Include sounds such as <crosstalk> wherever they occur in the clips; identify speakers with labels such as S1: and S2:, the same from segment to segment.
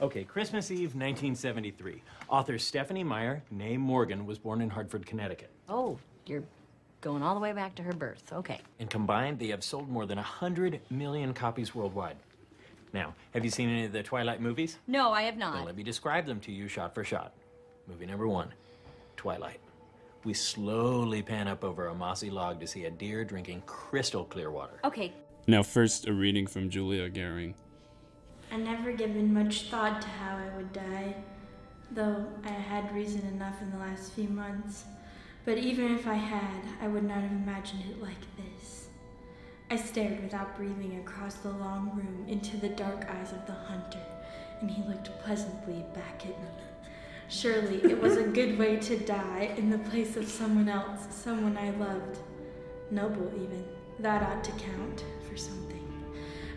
S1: Okay, Christmas Eve, 1973. Author Stephenie Meyer, née Morgan, was born in Hartford, Connecticut.
S2: Oh, you're going all the way back to her birth. Okay.
S1: And combined, they have sold more than 100 million copies worldwide. Now, have you seen any of the Twilight movies?
S2: No, I have
S1: Then
S2: not.
S1: let me describe them to you shot for shot. Movie number one Twilight. We slowly pan up over a mossy log to see a deer drinking crystal clear water.
S2: Okay.
S3: Now, first, a reading from Julia Gehring.
S4: I never given much thought to how I would die, though I had reason enough in the last few months. But even if I had, I would not have imagined it like this. I stared without breathing across the long room into the dark eyes of the hunter, and he looked pleasantly back at me. Surely it was a good way to die in the place of someone else, someone I loved. Noble, even. That ought to count for something.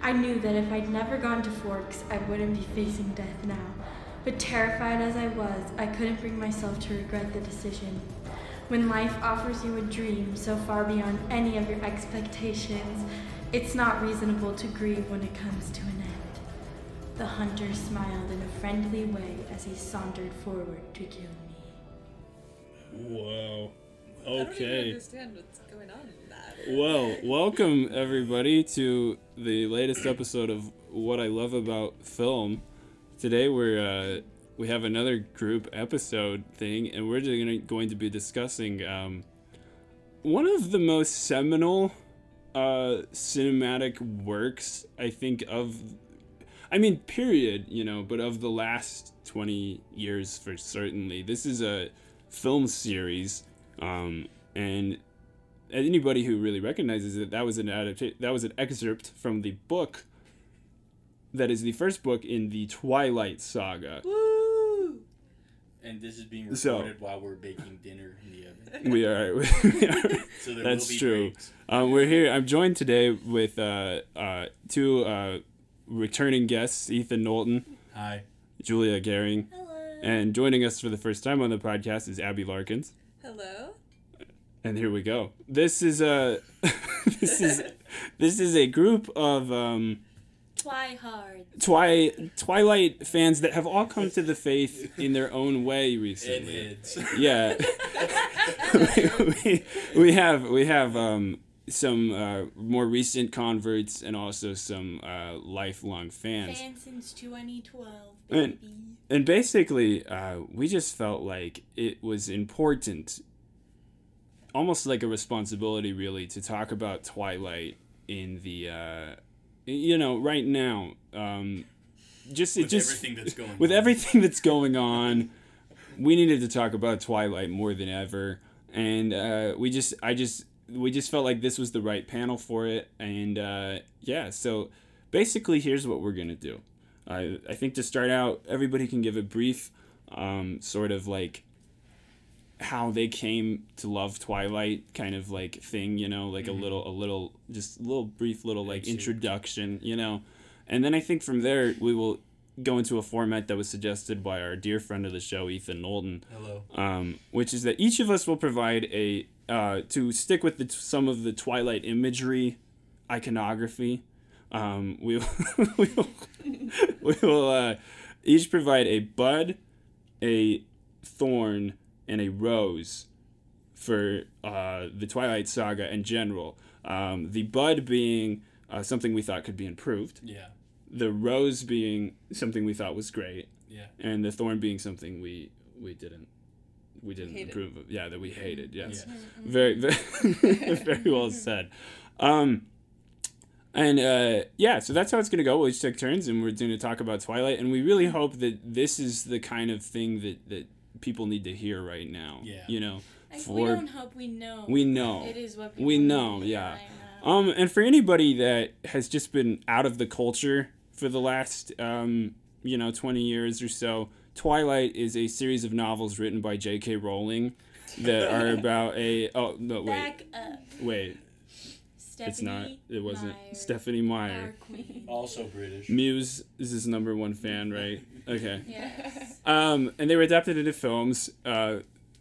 S4: I knew that if I'd never gone to Forks, I wouldn't be facing death now. But terrified as I was, I couldn't bring myself to regret the decision. When life offers you a dream so far beyond any of your expectations, it's not reasonable to grieve when it comes to an end. The hunter smiled in a friendly way as he sauntered forward to kill me.
S3: Whoa.
S5: I don't even
S3: Okay. Well, welcome everybody to the latest episode of What I Love About Film. Today we're uh, we have another group episode thing, and we're gonna, going to be discussing um, one of the most seminal uh, cinematic works I think of. I mean, period. You know, but of the last twenty years for certainly. This is a film series, um, and anybody who really recognizes it, that was an adaptation. That was an excerpt from the book. That is the first book in the Twilight Saga.
S6: Woo! And this is being
S3: So-
S6: recorded while we're baking dinner in the oven. <laughs>
S3: We are. <laughs> We are
S6: So there <laughs>
S3: that's
S6: will be
S3: true. Um, we're here. I'm joined today with uh, uh, two uh, returning guests: Ethan Knowlton,
S6: Hi.
S3: Julia Gehring,
S5: Hello.
S3: and joining us for the first time on the podcast is Abby Larkins.
S5: Hello.
S3: And here we go. This is a <laughs> this is this is a group of um,
S5: Try.
S3: Twi- Twilight fans that have all come to the faith in their own way recently.
S6: heads.
S3: Yeah, <laughs> we, we have we have um, some uh, more recent converts and also some uh, lifelong fans.
S5: Fan since 2012,
S3: And- And basically, uh, we just felt like it was important, almost like a responsibility, really, to talk about Twilight in the, uh, you know, right now. Um, just it
S6: With
S3: just
S6: everything that's going
S3: with
S6: on.
S3: everything that's going on, we needed to talk about Twilight more than ever, and uh, we just, I just, we just felt like this was the right panel for it, and uh, yeah. So basically, here's what we're gonna do. I, I think to start out, everybody can give a brief, um, sort of like how they came to love Twilight kind of like thing, you know, like a little, a little, just a little brief little like introduction, you know, and then I think from there we will go into a format that was suggested by our dear friend of the show, Ethan Knowlton,
S6: Hello.
S3: um, which is that each of us will provide a uh, to stick with the, some of the Twilight imagery, iconography. Um, we will, <laughs> we will, we will uh, each provide a bud, a thorn, and a rose for uh, the Twilight Saga in general. Um, the bud being uh, something we thought could be improved,
S6: Yeah.
S3: the rose being something we thought was great,
S6: Yeah.
S3: and the thorn being something we we didn't we didn't
S5: Hated.
S3: approve of. Yeah, that we hated. Yes,
S6: Yeah.
S3: very very <laughs> very well said. Um, and uh, yeah, so that's how it's gonna go. We'll each take turns, and we're going to talk about Twilight, and we really hope that this is the kind of thing that that people need to hear right now.
S6: Yeah.
S3: you know,
S5: Like, we
S3: for
S5: don't hope we know.
S3: we know.
S5: It is what people
S3: We know,
S5: to
S3: yeah.
S5: right.
S3: Um, and for anybody that has just been out of the culture for the last, um, you know, 20 years or so, Twilight is a series of novels written by J.K. Rowling that are <laughs> about a. Oh, no, wait.
S5: Back up.
S3: Wait.
S5: Stephenie
S3: It's not. It wasn't.
S5: Meyer,
S3: Stephenie Meyer.
S6: Also British.
S3: Muse is his number one fan, right? <laughs> Okay.
S5: Yes.
S3: Um, and they were adapted into films uh,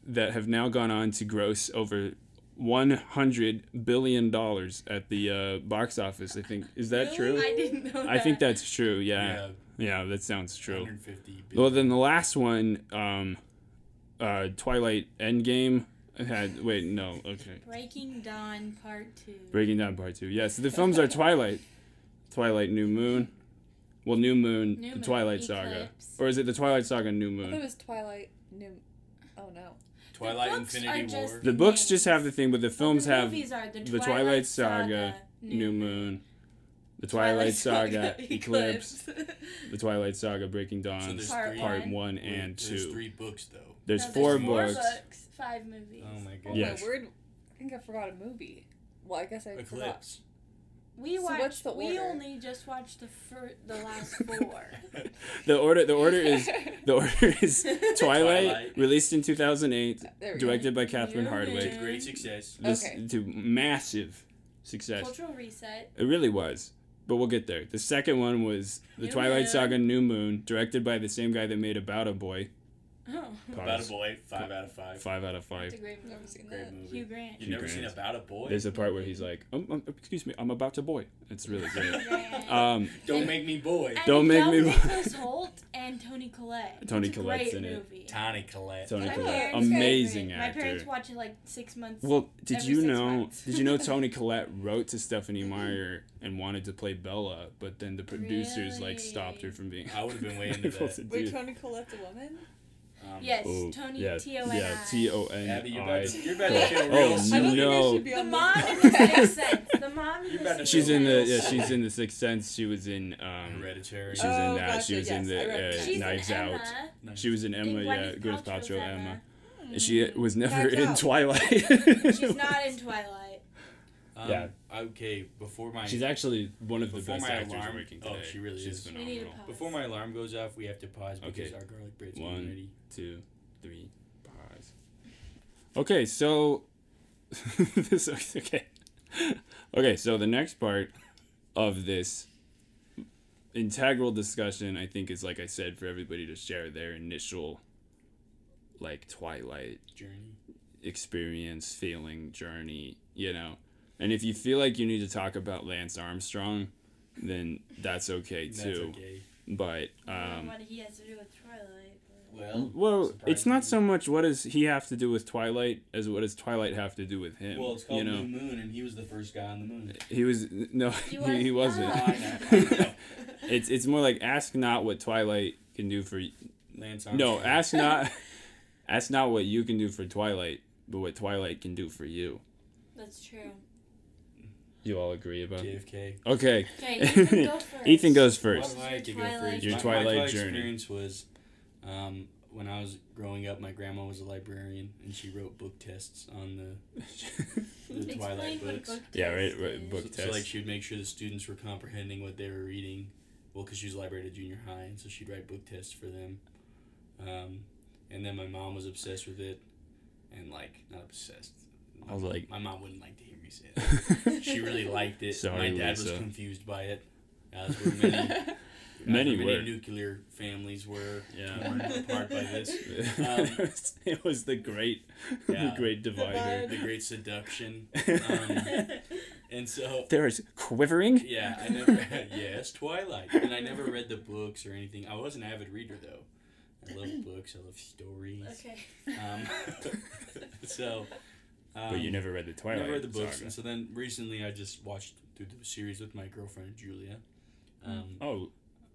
S3: that have now gone on to gross over one hundred billion dollars at the uh, box office. I think is that
S5: Really?
S3: true?
S5: I didn't know that.
S3: I think that's true. Yeah.
S6: Yeah.
S3: Yeah, that sounds true.
S6: 150.
S3: Well, then the last one, um, uh, Twilight Endgame had. Wait, no. Okay.
S5: Breaking Dawn Part 2.
S3: Breaking Dawn Part Two. Yes, the films are Twilight, Twilight New Moon, well New Moon,
S5: New
S3: the
S5: Moon,
S3: Twilight Saga,
S5: Eclipse.
S3: or is it the Twilight Saga New
S7: I it
S3: Moon?
S7: was Twilight New. Oh no.
S6: Twilight
S5: The books
S6: Infinity
S5: just
S6: War.
S3: The books
S5: names.
S3: just have the thing, but the films
S5: the
S3: have
S5: movies are the,
S3: the Twilight Saga, New Moon, the Twilight <laughs> Saga, Eclipse, <laughs> the Twilight Saga, Breaking
S6: So
S3: Dawn,
S6: there's
S5: Part
S6: three.
S3: Part
S5: one.
S3: One
S6: Wait,
S3: and
S6: There's
S3: Two.
S6: three books though.
S3: There's
S5: No,
S3: four
S5: four
S3: books.
S5: Five movies.
S6: Oh my
S7: Oh.
S3: Yes.
S7: my word. I think I forgot a movie. Well, I guess I forgot.
S6: Eclipse.
S5: We
S7: So
S5: watched.
S7: what's the
S5: we only just watched the fir- the last four. <laughs>
S3: The order, the order is the order is <laughs> Twilight,
S6: Twilight.
S3: released in 2008,
S7: There we go.
S3: directed by Catherine
S5: New
S3: Hardwicke.
S6: To
S5: Moon.
S6: great success.
S3: This
S7: Okay.
S3: to massive success.
S5: Cultural reset.
S3: It really was. But we'll get there. The second one was The
S5: New
S3: Twilight
S5: Moon.
S3: Saga New Moon, directed by the same guy that made About a Boy.
S5: Oh,
S6: About a boy. Five out of five.
S3: Five out of
S7: It's
S3: five.
S7: a great movie. Never seen
S6: Great
S7: that.
S6: movie.
S5: Hugh Grant.
S6: You've
S3: Hugh
S6: never seen About a Boy?
S3: There's a part where he's like, um, um, excuse me, I'm about a boy. It's really great. <laughs>
S5: Grant.
S3: Um,
S6: Don't make me boy.
S5: And
S3: Don't make me-
S5: Nicholas Hoult and Toni Collette.
S3: Toni
S5: It's
S3: Collette's
S5: great
S3: in it.
S5: movie.
S6: Tiny Colette.
S3: Toni
S5: My
S3: Collette, amazing
S5: favorite. My parents
S3: actor.
S5: watch it like six months.
S3: Well, did you know? Did you know <laughs> Toni Collette wrote to Stephenie Meyer and wanted to play Bella, but then the producers like stopped her from being
S6: I would have been way <laughs> into
S3: able
S6: that.
S3: to do
S7: Wait,
S3: that.
S7: Toni Collette's a woman?
S6: Um,
S5: Yes,
S3: Oh,
S5: Toni
S3: yeah,
S5: T O N I.
S3: yeah, T O N
S6: Abby, you're about to, you're about to <laughs> feel
S3: Oh,
S6: real
S3: no.
S6: silly.
S7: I don't think
S3: No.
S7: should be <laughs>
S5: The
S7: on
S5: mom in the Sixth Sense. The mom in the
S6: about to
S3: She's in the yeah. She's in the Sixth Sense. She was in um.
S6: Hereditary.
S3: She was
S7: Oh,
S3: in that. she
S7: gotcha,
S3: was in the
S7: I
S3: uh,
S7: that.
S5: She's in
S3: Knives Out.
S6: Nice.
S3: She was in Emma.
S5: In
S3: Yeah,
S5: Gwyneth
S3: Gwyneth Paltrow.
S5: Emma.
S3: Emma. And She was never
S7: Knives
S3: in
S7: Out.
S3: Twilight.
S5: She's not in Twilight.
S6: Um, <laughs>
S3: Yeah.
S6: Okay, before my
S3: She's actually one of the
S6: Before
S3: best
S6: my
S3: actors
S6: alarm-
S3: working
S6: oh, she really
S3: She's
S6: is.
S5: We need a
S3: phenomenal.
S5: pause.
S6: before my alarm goes off, we have to pause because
S3: Okay.
S6: our garlic bread's
S3: One.
S6: getting ready.
S3: two, three, pause. Okay, so <laughs> this okay. Okay, so the next part of this integral discussion, I think, is like I said, for everybody to share their initial like Twilight
S6: Journey.
S3: experience, feeling, journey, you know. And if you feel like you need to talk about Lance Armstrong, then that's okay
S6: That's
S3: too.
S6: okay.
S3: But
S5: I don't
S3: um
S5: know what he has to do with Twilight.
S6: Well,
S3: Well, it's not so much what does he have to do with Twilight as what does Twilight have to do with him.
S6: Well, it's called
S3: you know,
S6: New Moon, and he was the first guy on the moon.
S3: he was no, he, <laughs>
S5: was
S3: he wasn't.
S5: not.
S6: I know, I know. <laughs>
S3: it's it's more like ask not what Twilight can do for
S6: Lance. Armstrong.
S3: no, ask <laughs> not ask not what you can do for Twilight, but what Twilight can do for you.
S5: That's true.
S3: You all agree about?
S6: JFK.
S3: Okay.
S5: Okay, <laughs> Ethan, go first.
S3: Ethan goes
S6: Well,
S3: first.
S6: I could go
S5: Twilight
S6: first.
S3: Your
S6: My-
S3: Twilight
S6: my Twilight
S3: journey.
S6: experience was um, when I was growing up. My grandma was a librarian, and she wrote book tests on the, <laughs> the
S5: Explain
S6: Twilight
S5: what a
S6: books.
S5: book
S3: Yeah, right,
S5: test
S3: right,
S5: is.
S3: book
S6: So, so like
S3: test.
S6: she would make sure the students were comprehending what they were reading. Well, because she was a librarian at junior high, and so she'd write book tests for them. Um, and then my mom was obsessed with it, and like not obsessed.
S3: I was like-
S6: my mom wouldn't like to hear me say she really <laughs> liked it.
S3: Sorry,
S6: my dad was confused by it, as were many. <laughs> as
S3: Many
S6: were
S3: were.
S6: nuclear families were
S3: Yeah.
S6: torn apart by this. Um, <laughs>
S3: it was the great,
S6: Yeah.
S3: the great divider.
S6: The Great Seduction. Um, and so
S3: There's quivering.
S6: Yeah, I never. yes, Twilight, and I never read the books or anything. I was an avid reader though. I love books. I love stories.
S5: Okay.
S6: Um, so. Um,
S3: But you never read the Twilight.
S6: never read the books,
S3: saga.
S6: and so then recently I just watched through the series with my girlfriend Julia. Um,
S3: Oh,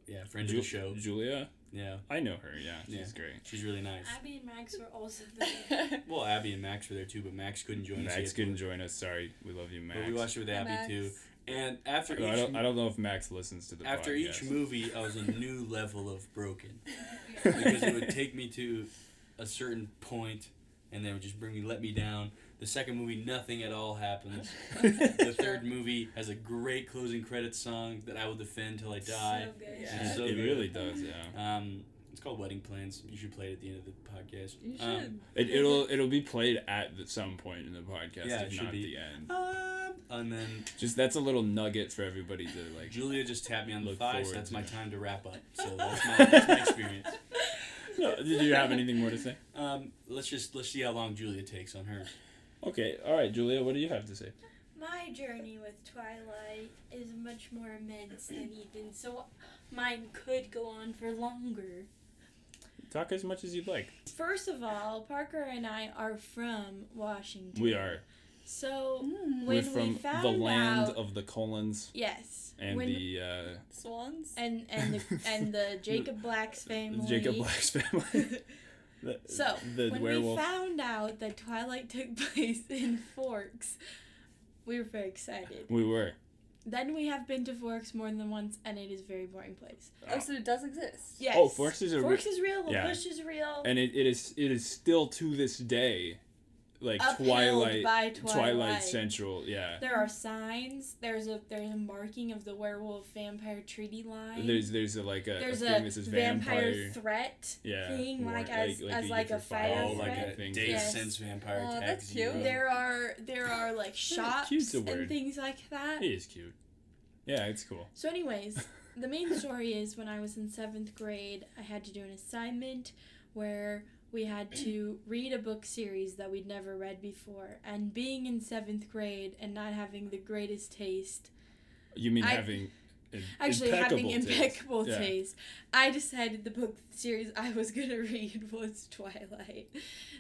S6: yeah, friend
S3: Ju-
S6: of the show.
S3: Julia.
S6: Yeah,
S3: I know her. Yeah, she's
S6: Yeah.
S3: great.
S6: she's really nice.
S5: Abby and Max were also <laughs> there.
S6: Well, Abby and Max were there too, but Max couldn't join us.
S3: Max couldn't join us. Sorry, we love you, Max.
S6: But we watched it with
S7: Hi,
S6: Abby
S7: Max.
S6: too. And after
S3: I
S6: each
S3: don't, I don't know if Max listens to the
S6: after each movie, I was a <laughs> new level of broken <laughs> because it would take me to a certain point, and then would just bring me, let me down. The second movie, nothing at all happens. <laughs> The third movie has a great closing credits song that I will defend till I die.
S5: So good.
S7: Yeah.
S6: So
S3: it
S6: good.
S3: really does. Yeah.
S6: Um, it's called Wedding Plans. You should play it at the end of the podcast.
S7: You should.
S6: Um,
S3: It, it'll it'll be played at the, some point in the podcast,
S6: Yeah,
S3: if
S6: it
S3: not
S6: be.
S3: the end.
S6: um, and then
S3: Just that's a little nugget for everybody to like.
S6: Julia just tapped me on the
S3: Look
S6: thigh, so that's
S3: to
S6: my time to wrap up. So that's my, <laughs> that's my experience.
S3: Did you have anything more to say?
S6: Um, let's just let's see how long Julia takes on hers.
S3: Okay. All right, Julia. What do you have to say?
S5: My
S8: journey with Twilight is much more immense than Ethan, so mine could go on for longer.
S3: Talk as much as you'd like.
S5: First of all, Parker and I are from Washington.
S3: We are.
S5: So when
S3: We're from
S5: we found
S3: the land
S5: out,
S3: of the Cullens
S5: yes,
S3: and
S5: when,
S3: the uh,
S7: Swans.
S5: and and the and the <laughs> Jacob Black's family.
S3: Jacob Black's family. <laughs> The-
S5: So
S3: the
S5: when
S3: werewolf.
S5: we found out that Twilight took <laughs> place in Forks, we were very excited.
S3: we were.
S5: Then we have been to Forks more than once, and it is a very boring place.
S7: Oh, so it does exist.
S5: Yes.
S3: Oh, Forks is a re-
S5: Forks is real.
S3: Yeah.
S5: bush is real.
S3: and it, it is it is still to this day like
S5: Upheld
S3: Twilight,
S5: by Twilight.
S3: Central. Yeah.
S5: there are signs. There's a there's a marking of the werewolf vampire treaty line.
S3: There's there's a, like a,
S5: There's
S3: a
S5: a,
S3: that says
S5: vampire,
S3: vampire.
S5: threat
S3: yeah.
S5: thing,
S3: war-
S5: like as as like
S3: get
S5: a fire
S3: fire
S6: Oh, like
S5: threat.
S6: a
S3: thing.
S6: Dave
S5: Yes.
S6: Sense Vampire
S7: Aw,
S6: Tag
S7: that's
S6: Zero.
S7: cute.
S5: There are there are like <laughs> shops and things like that.
S3: It is cute. Yeah, it's cool.
S5: So, anyways, the main story is when I was in seventh grade, I had to do an assignment where we had to read a book series that we'd never read before. And being in seventh grade and not having the greatest taste,
S3: You mean
S5: I-
S3: having an
S5: actually having
S3: impeccable taste.
S5: impeccable
S3: Yeah.
S5: taste, I decided the book series I was <laughs> gonna read was Twilight.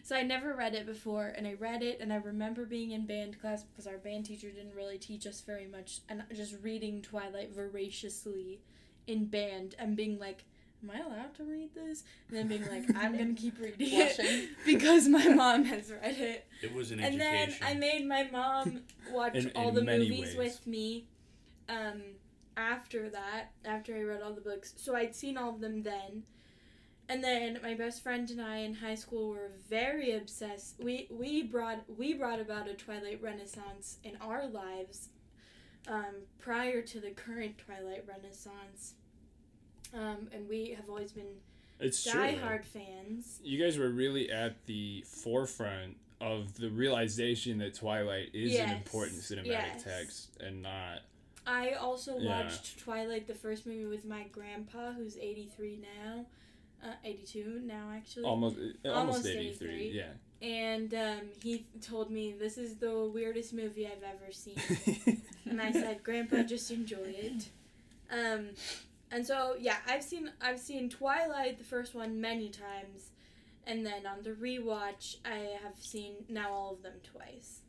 S5: So I never read it before, and I read it, and I remember being in band class because our band teacher didn't really teach us very much, and just reading Twilight voraciously in band and being like, Am I allowed to read this? And then being like, I'm gonna keep <laughs> reading it <laughs> because my mom has read it.
S6: It was an
S5: And then. I made my mom <laughs> watch
S3: In-
S5: all
S3: in
S5: the movies
S3: ways.
S5: with me. Um, after that, after I read all the books, so I'd seen all of them then. And then my best friend and I in high school were very obsessed. We we brought we brought about a Twilight Renaissance in our lives, um, prior to the current Twilight Renaissance. Um, and we have always been
S3: It's true.
S5: diehard fans.
S3: You guys were really at the forefront of the realization that Twilight is an important cinematic
S5: yes.
S3: text and not.
S5: I also
S3: Yeah.
S5: watched Twilight, the first movie, with my grandpa, who's 83 now. Uh, 82 now, actually.
S3: Almost, uh, almost,
S5: Almost
S3: 83.
S5: 83.
S3: Yeah.
S5: And um, he told me, This is the weirdest movie I've ever seen. <laughs> and I said, Grandpa, just enjoy it. Um, and so, yeah, I've seen I've seen Twilight, the first one, many times. And then on the rewatch, I have seen now all of them twice.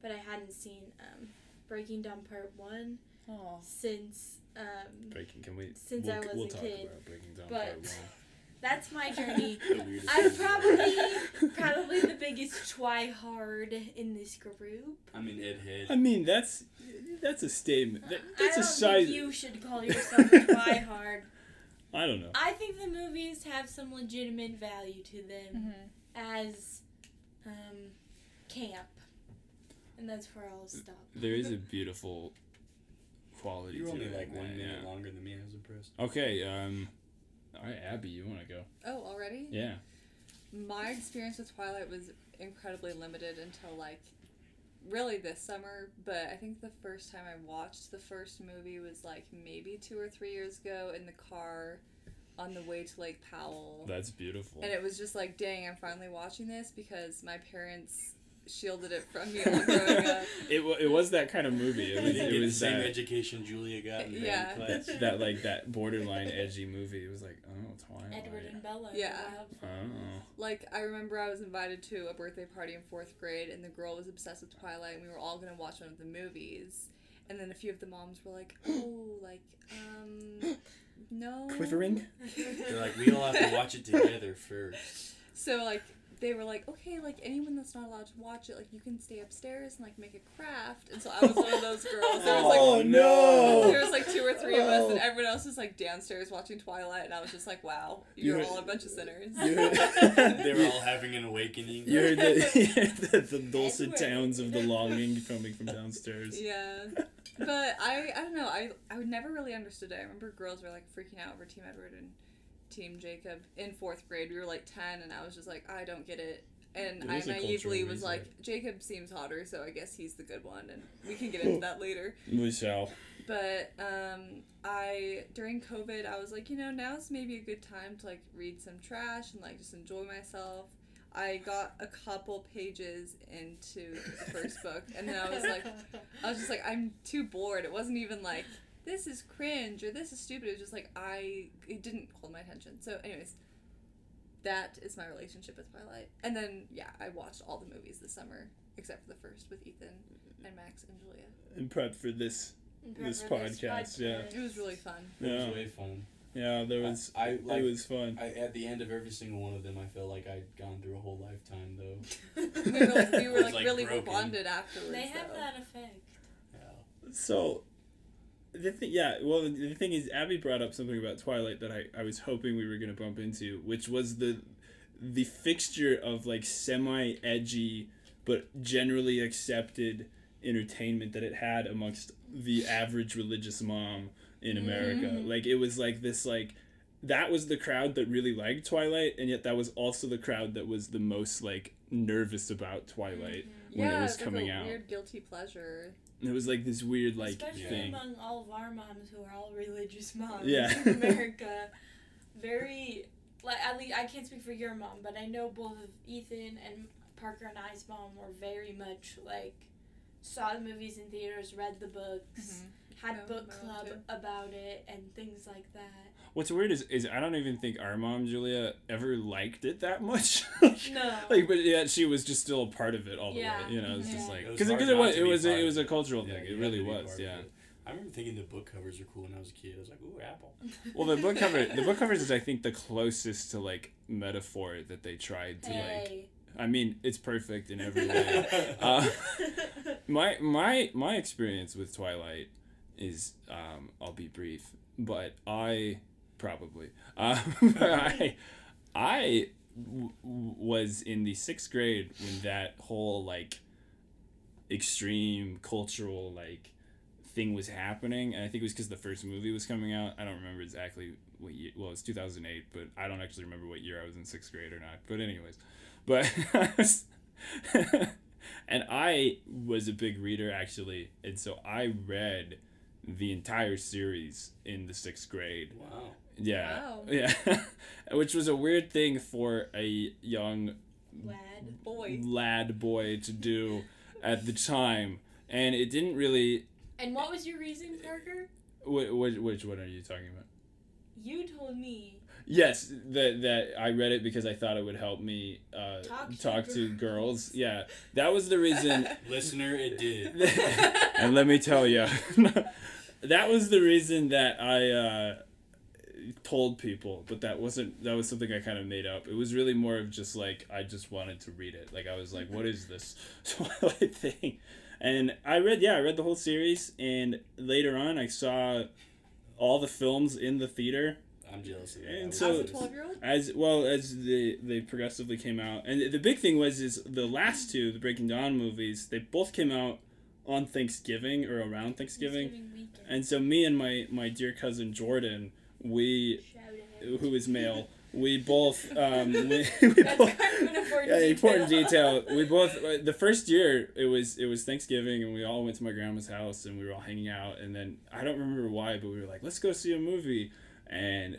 S5: But I hadn't seen um, Breaking Dawn Part 1
S7: Oh.
S5: since um,
S3: Breaking, can we?
S5: Since
S3: we'll,
S5: I was
S3: we'll
S5: a
S3: talk
S5: kid,
S3: about Breaking Dawn
S5: but-
S3: Part One. <laughs>
S5: that's my <laughs> journey. I'm probably <laughs> probably the biggest twihard in this group.
S6: I mean, Ed Head.
S3: I mean, that's that's a statement. That, that's
S5: I
S3: a
S5: don't
S3: size.
S5: think you should call <laughs> yourself a twihard.
S3: I don't know.
S5: I think the movies have some legitimate value to them as um, camp, and that's where I'll stop.
S3: There is a beautiful quality
S6: You're
S3: to
S6: only
S3: it.
S6: like one
S3: yeah.
S6: minute longer than me. I was impressed.
S3: Okay. Um. All right, Abby, you want to go?
S7: Oh, already?
S3: Yeah.
S7: My experience with Twilight was incredibly limited until like really this summer, but I think the first time I watched the first movie was like maybe two or three years ago in the car on the way to Lake Powell.
S3: That's beautiful.
S7: And it was just like, dang, I'm finally watching this because my parents shielded it from me all growing up. <laughs>
S3: It, wa- it was that kind of movie. It was, it
S6: get the same
S3: that,
S6: education Julia got in
S7: Yeah.
S6: class.
S3: that, <laughs> that like that borderline edgy movie. It was like, oh, Twilight.
S5: Edward and Bella.
S7: Yeah.
S3: Oh.
S7: Like I remember I was invited to a birthday party in fourth grade and the girl was obsessed with Twilight and we were all gonna watch one of the movies. And then a few of the moms were like, Oh, like, um <gasps> no
S3: Quivering. <laughs>
S6: They're like, we all have to watch it together first.
S7: So like they were like, Okay, like anyone that's not allowed to watch it, like you can stay upstairs and like make a craft and so I was one of those girls. There was like
S3: Oh no! <laughs>
S7: there was like two or three of us, and
S3: Oh.
S7: everyone else was like downstairs watching Twilight, and I was just like, "Wow, you're
S3: You-
S7: all a bunch of sinners." <laughs>
S6: They were all having an awakening.
S3: You heard the, <laughs> the, the dulcet tones of the longing coming from downstairs.
S7: Yeah. But I I don't know, I I would never really understood it. I remember girls were like freaking out over Team Edward and Team Jacob in fourth grade. We were like ten and I was just like, I don't get it. And
S3: There
S7: I naively was
S3: reason.
S7: like, Jacob seems hotter, so I guess he's the good one and we can get into that later. <laughs>
S3: We shall.
S7: But um I during COVID I was like, you know, now's maybe a good time to like read some trash and like just enjoy myself. I got a couple pages into the first book, and then I was like, I was just like, I'm too bored. It wasn't even like this is cringe or this is stupid. It was just like I it didn't hold my attention. So, anyways, that is my relationship with Twilight. And then yeah, I watched all the movies this summer except for the first with Ethan and Max and Julia.
S3: And prep for this. This
S5: For
S3: podcast, yeah.
S7: It was really fun.
S6: It was way fun.
S3: Yeah, there was.
S6: I, I like.
S3: it was fun.
S6: I, at the end of every single one of them, I felt like I'd gone through a whole lifetime, though. <laughs> <laughs>
S7: we were like, we were like,
S6: like,
S7: really
S6: broken.
S7: bonded afterwards.
S5: They have
S7: though.
S5: that effect.
S6: Yeah.
S3: So, the thing, yeah. Well, the thing is, Abby brought up something about Twilight that I, I was hoping we were gonna bump into, which was the the fixture of like semi edgy but generally accepted entertainment that it had amongst the average religious mom in America. Mm. Like it was like this like that was the crowd that really liked Twilight, and yet that was also the crowd that was the most like nervous about Twilight mm-hmm. when
S7: yeah,
S3: it was coming out.
S7: Weird guilty pleasure.
S3: And it was like this weird like
S5: Especially
S3: thing.
S5: among all of our moms who are all religious moms <laughs>
S3: Yeah.
S5: in America. Very, like, at least I can't speak for your mom, but I know both of Ethan and Parker and I's mom were very much like, saw the movies in theaters, read the books, mm-hmm. had
S7: Yeah,
S5: book club
S7: too.
S5: about it, and things like that.
S3: What's weird is, is I don't even think our mom Julia ever liked it that much. <laughs>
S5: No.
S3: like, but yeah, she was just still a part of it all the
S5: Yeah.
S3: way. You know, it's just
S5: Yeah.
S3: like
S6: It was
S3: because
S6: hard
S3: because it was it was a, it was a cultural
S6: Yeah,
S3: thing. It really was. Yeah.
S6: I remember thinking the book covers are cool when I was a kid. I was like, ooh, apple. <laughs>
S3: Well, the book cover the book covers is I think the closest to like metaphor that they tried to like. I mean, it's perfect in every way. <laughs> Uh, my my my experience with Twilight is um, I'll be brief, but I probably uh, <laughs> I I w- was in the sixth grade when that whole like extreme cultural like thing was happening, and I think it was because the first movie was coming out. I don't remember exactly what year. Well, it's two thousand eight, but I don't actually remember what year I was in sixth grade or not. But anyways, but <laughs> and I was a big reader actually, and so I read the entire series in the sixth grade.
S6: Wow.
S3: Yeah,
S7: Wow. <laughs>
S3: yeah, which was a weird thing for a young
S5: Lad.
S7: Boy.
S3: lad boy to do at the time, and it didn't really.
S5: And what was your reason, Parker?
S3: Which, which, which one are you talking about?
S5: You told me.
S3: Yes, that that I read it because I thought it would help me uh,
S5: Talk
S3: talk,
S5: to
S3: to,
S5: girls.
S3: girls. Yeah, that was the reason. <laughs>
S6: Listener, it did. <laughs>
S3: and let me tell you, <laughs> that was the reason that I uh, told people, but that wasn't. That was something I kind of made up. It was really more of just like I just wanted to read it. Like I was like, what is this Twilight thing? And I read, yeah, I read the whole series, and later on, I saw all the films in the theater
S6: I'm jealous of that.
S3: And so-
S7: As a twelve year old?
S3: as well as they they progressively came out and the big thing was is the last two the breaking dawn movies they both came out on thanksgiving or around thanksgiving
S5: weekend.
S3: and so me and my my dear cousin jordan we who is male we <laughs> both um we, we
S5: That's
S3: both,
S5: kind of an important
S3: yeah,
S5: detail.
S3: important detail. We <laughs> both uh, the first year it was it was Thanksgiving and we all went to my grandma's house and we were all hanging out and then I don't remember why but we were like let's go see a movie and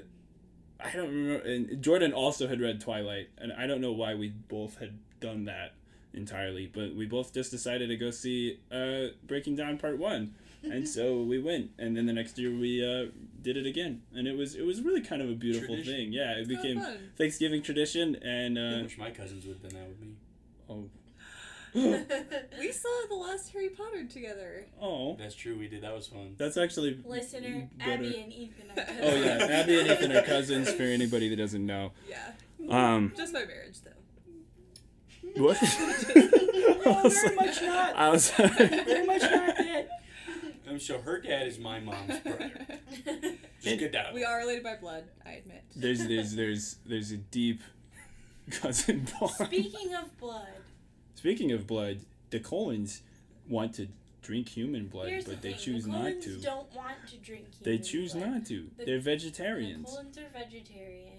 S3: I don't remember and Jordan also had read Twilight and I don't know why we both had done that entirely but we both just decided to go see uh, Breaking Dawn Part One and <laughs> so we went and then the next year we uh, did it again and it was it was really kind of a beautiful
S6: Tradition.
S3: thing yeah it
S7: It's kinda
S3: became. Thanksgiving tradition and
S6: I
S3: uh,
S6: wish my cousins would have done that with me.
S3: oh <laughs>
S7: We saw the last Harry Potter together.
S3: oh
S6: That's true. We did. That was fun.
S3: that's actually
S5: Listener,
S3: better.
S5: Abby and Ethan are <laughs>
S3: oh yeah Abby and Ethan are cousins for anybody that doesn't know
S7: Yeah.
S3: um
S7: Just by marriage, though.
S3: what <laughs>
S5: No, very much not.
S3: I was
S5: Very much not that.
S6: Um, so her dad is my mom's brother. Just get that.
S7: We are related by blood, I admit.
S3: there's there's there's there's a deep cousin bond
S5: Speaking of blood,
S3: Speaking of blood, the Cullens want to drink human blood,
S5: here's
S3: but
S5: the
S3: they
S5: thing.
S3: choose
S5: the
S3: not
S5: Cullens
S3: to.
S5: don't want to drink
S3: They choose
S5: blood.
S3: not to.
S5: The-
S3: They're
S5: The
S3: vegetarians.
S5: Cullens are vegetarian.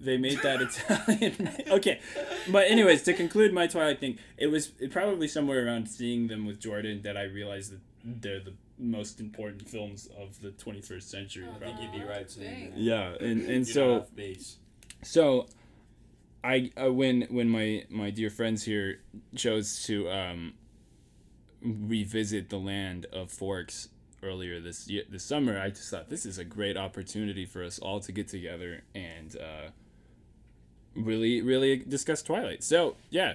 S3: They made that <laughs> Italian. okay, but anyways, to conclude my Twilight thing, it was probably somewhere around seeing them with Jordan that I realized that they're the most important films of the 21st century.
S5: Oh,
S6: I think
S3: probably.
S6: you'd be right saying that.
S3: Yeah, and and
S6: You're
S3: so
S6: base.
S3: So, I uh, when when my my dear friends here chose to um, revisit the land of Forks earlier this year, this summer, I just thought this is a great opportunity for us all to get together and uh, really really discuss Twilight. So yeah,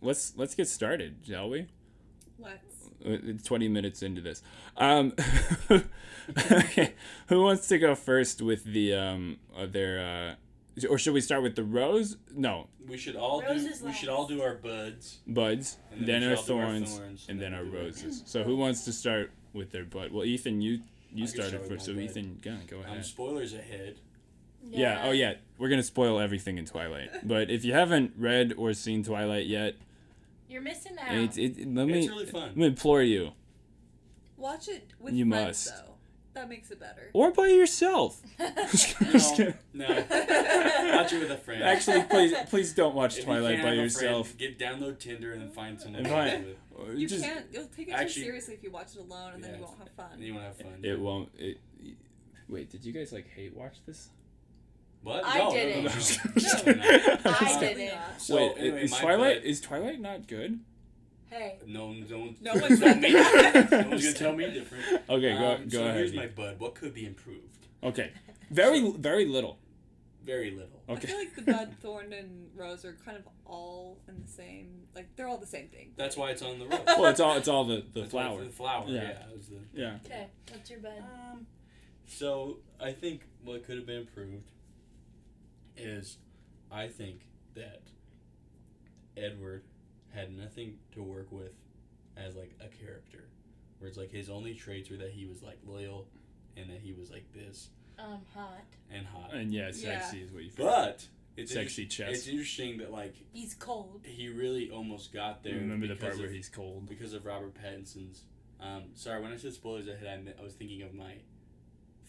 S3: let's let's get started, shall we?
S7: Let's.
S3: Uh, 20 minutes into this. Um, <laughs> okay, who wants to go first with the um their uh, or should we start with the rose? No,
S6: We should all
S5: Rose
S6: do.
S5: is
S6: We should all do our buds.
S3: buds,
S6: And
S3: then,
S6: then
S3: our
S6: shall do our
S3: thorns,
S6: thorns,
S3: and then our
S6: we'll our
S3: roses. So who wants to start with their bud? Well, Ethan, you you
S6: can
S3: started
S6: start
S3: first, so
S6: bud.
S3: Ethan, go, go
S6: Um,
S3: ahead.
S6: spoilers ahead.
S3: Yeah. Oh yeah. We're gonna spoil everything in Twilight. <laughs> But if you haven't read or seen Twilight yet,
S5: You're missing out.
S3: it, it, let me
S6: It's really fun.
S3: let me implore you,
S7: Watch it with
S3: You
S7: friends,
S3: must.
S7: though. That makes it better.
S3: or by yourself. <laughs> Just.
S6: No, no. Watch it with a friend.
S3: Actually, please <laughs> please don't watch
S6: If
S3: Twilight
S6: can't
S3: by yourself.
S6: friend, get download Tinder and then find someone
S3: And
S6: to watch
S3: find-
S6: with.
S7: You
S3: just-
S7: can't. You'll take it
S6: Actually-
S7: too seriously if you watch it alone, and then you won't have fun.
S6: And you want to have fun.
S3: It won't. It, wait, did you guys like hate watch this?
S6: What?
S5: I
S6: no,
S5: didn't.
S6: No, no, <laughs> no.
S3: No.
S6: no, no.
S5: I didn't.
S6: So,
S3: Wait,
S6: anyway,
S3: is Twilight
S6: bud-
S3: is Twilight not good?
S5: Hey.
S6: No, don't.
S7: No one said
S6: me. no one's gonna tell me different.
S3: Okay, go
S6: Um,
S3: go
S6: so
S3: ahead.
S6: here's my bud. What could be improved?
S3: Okay, <laughs> very very little.
S6: Very little.
S7: I feel like the bud, thorn, and rose are kind of all in the same. Like they're all the same thing.
S6: That's why it's on the <laughs> road.
S3: well, it's all it's all the the
S6: That's
S3: flower.
S6: The flower.
S3: Yeah.
S6: Yeah. it the,
S3: Yeah.
S5: Okay. What's your bud?
S6: Um, so I think what could have been improved is, I think that Edward had nothing to work with as like a character, where it's like his only traits were that he was like loyal, and that he was like this
S5: Um, hot.
S6: and hot.
S3: And yeah,
S7: Yeah.
S3: sexy is what you.
S6: But it's
S3: Sexy
S6: inter-
S3: chest.
S6: It's interesting that like
S5: He's cold.
S6: he really almost got there.
S3: Remember the
S6: because
S3: part where
S6: of-
S3: he's cold.
S6: because of Robert Pattinson's. Um, sorry, when I said spoilers ahead, I, meant, I was thinking of my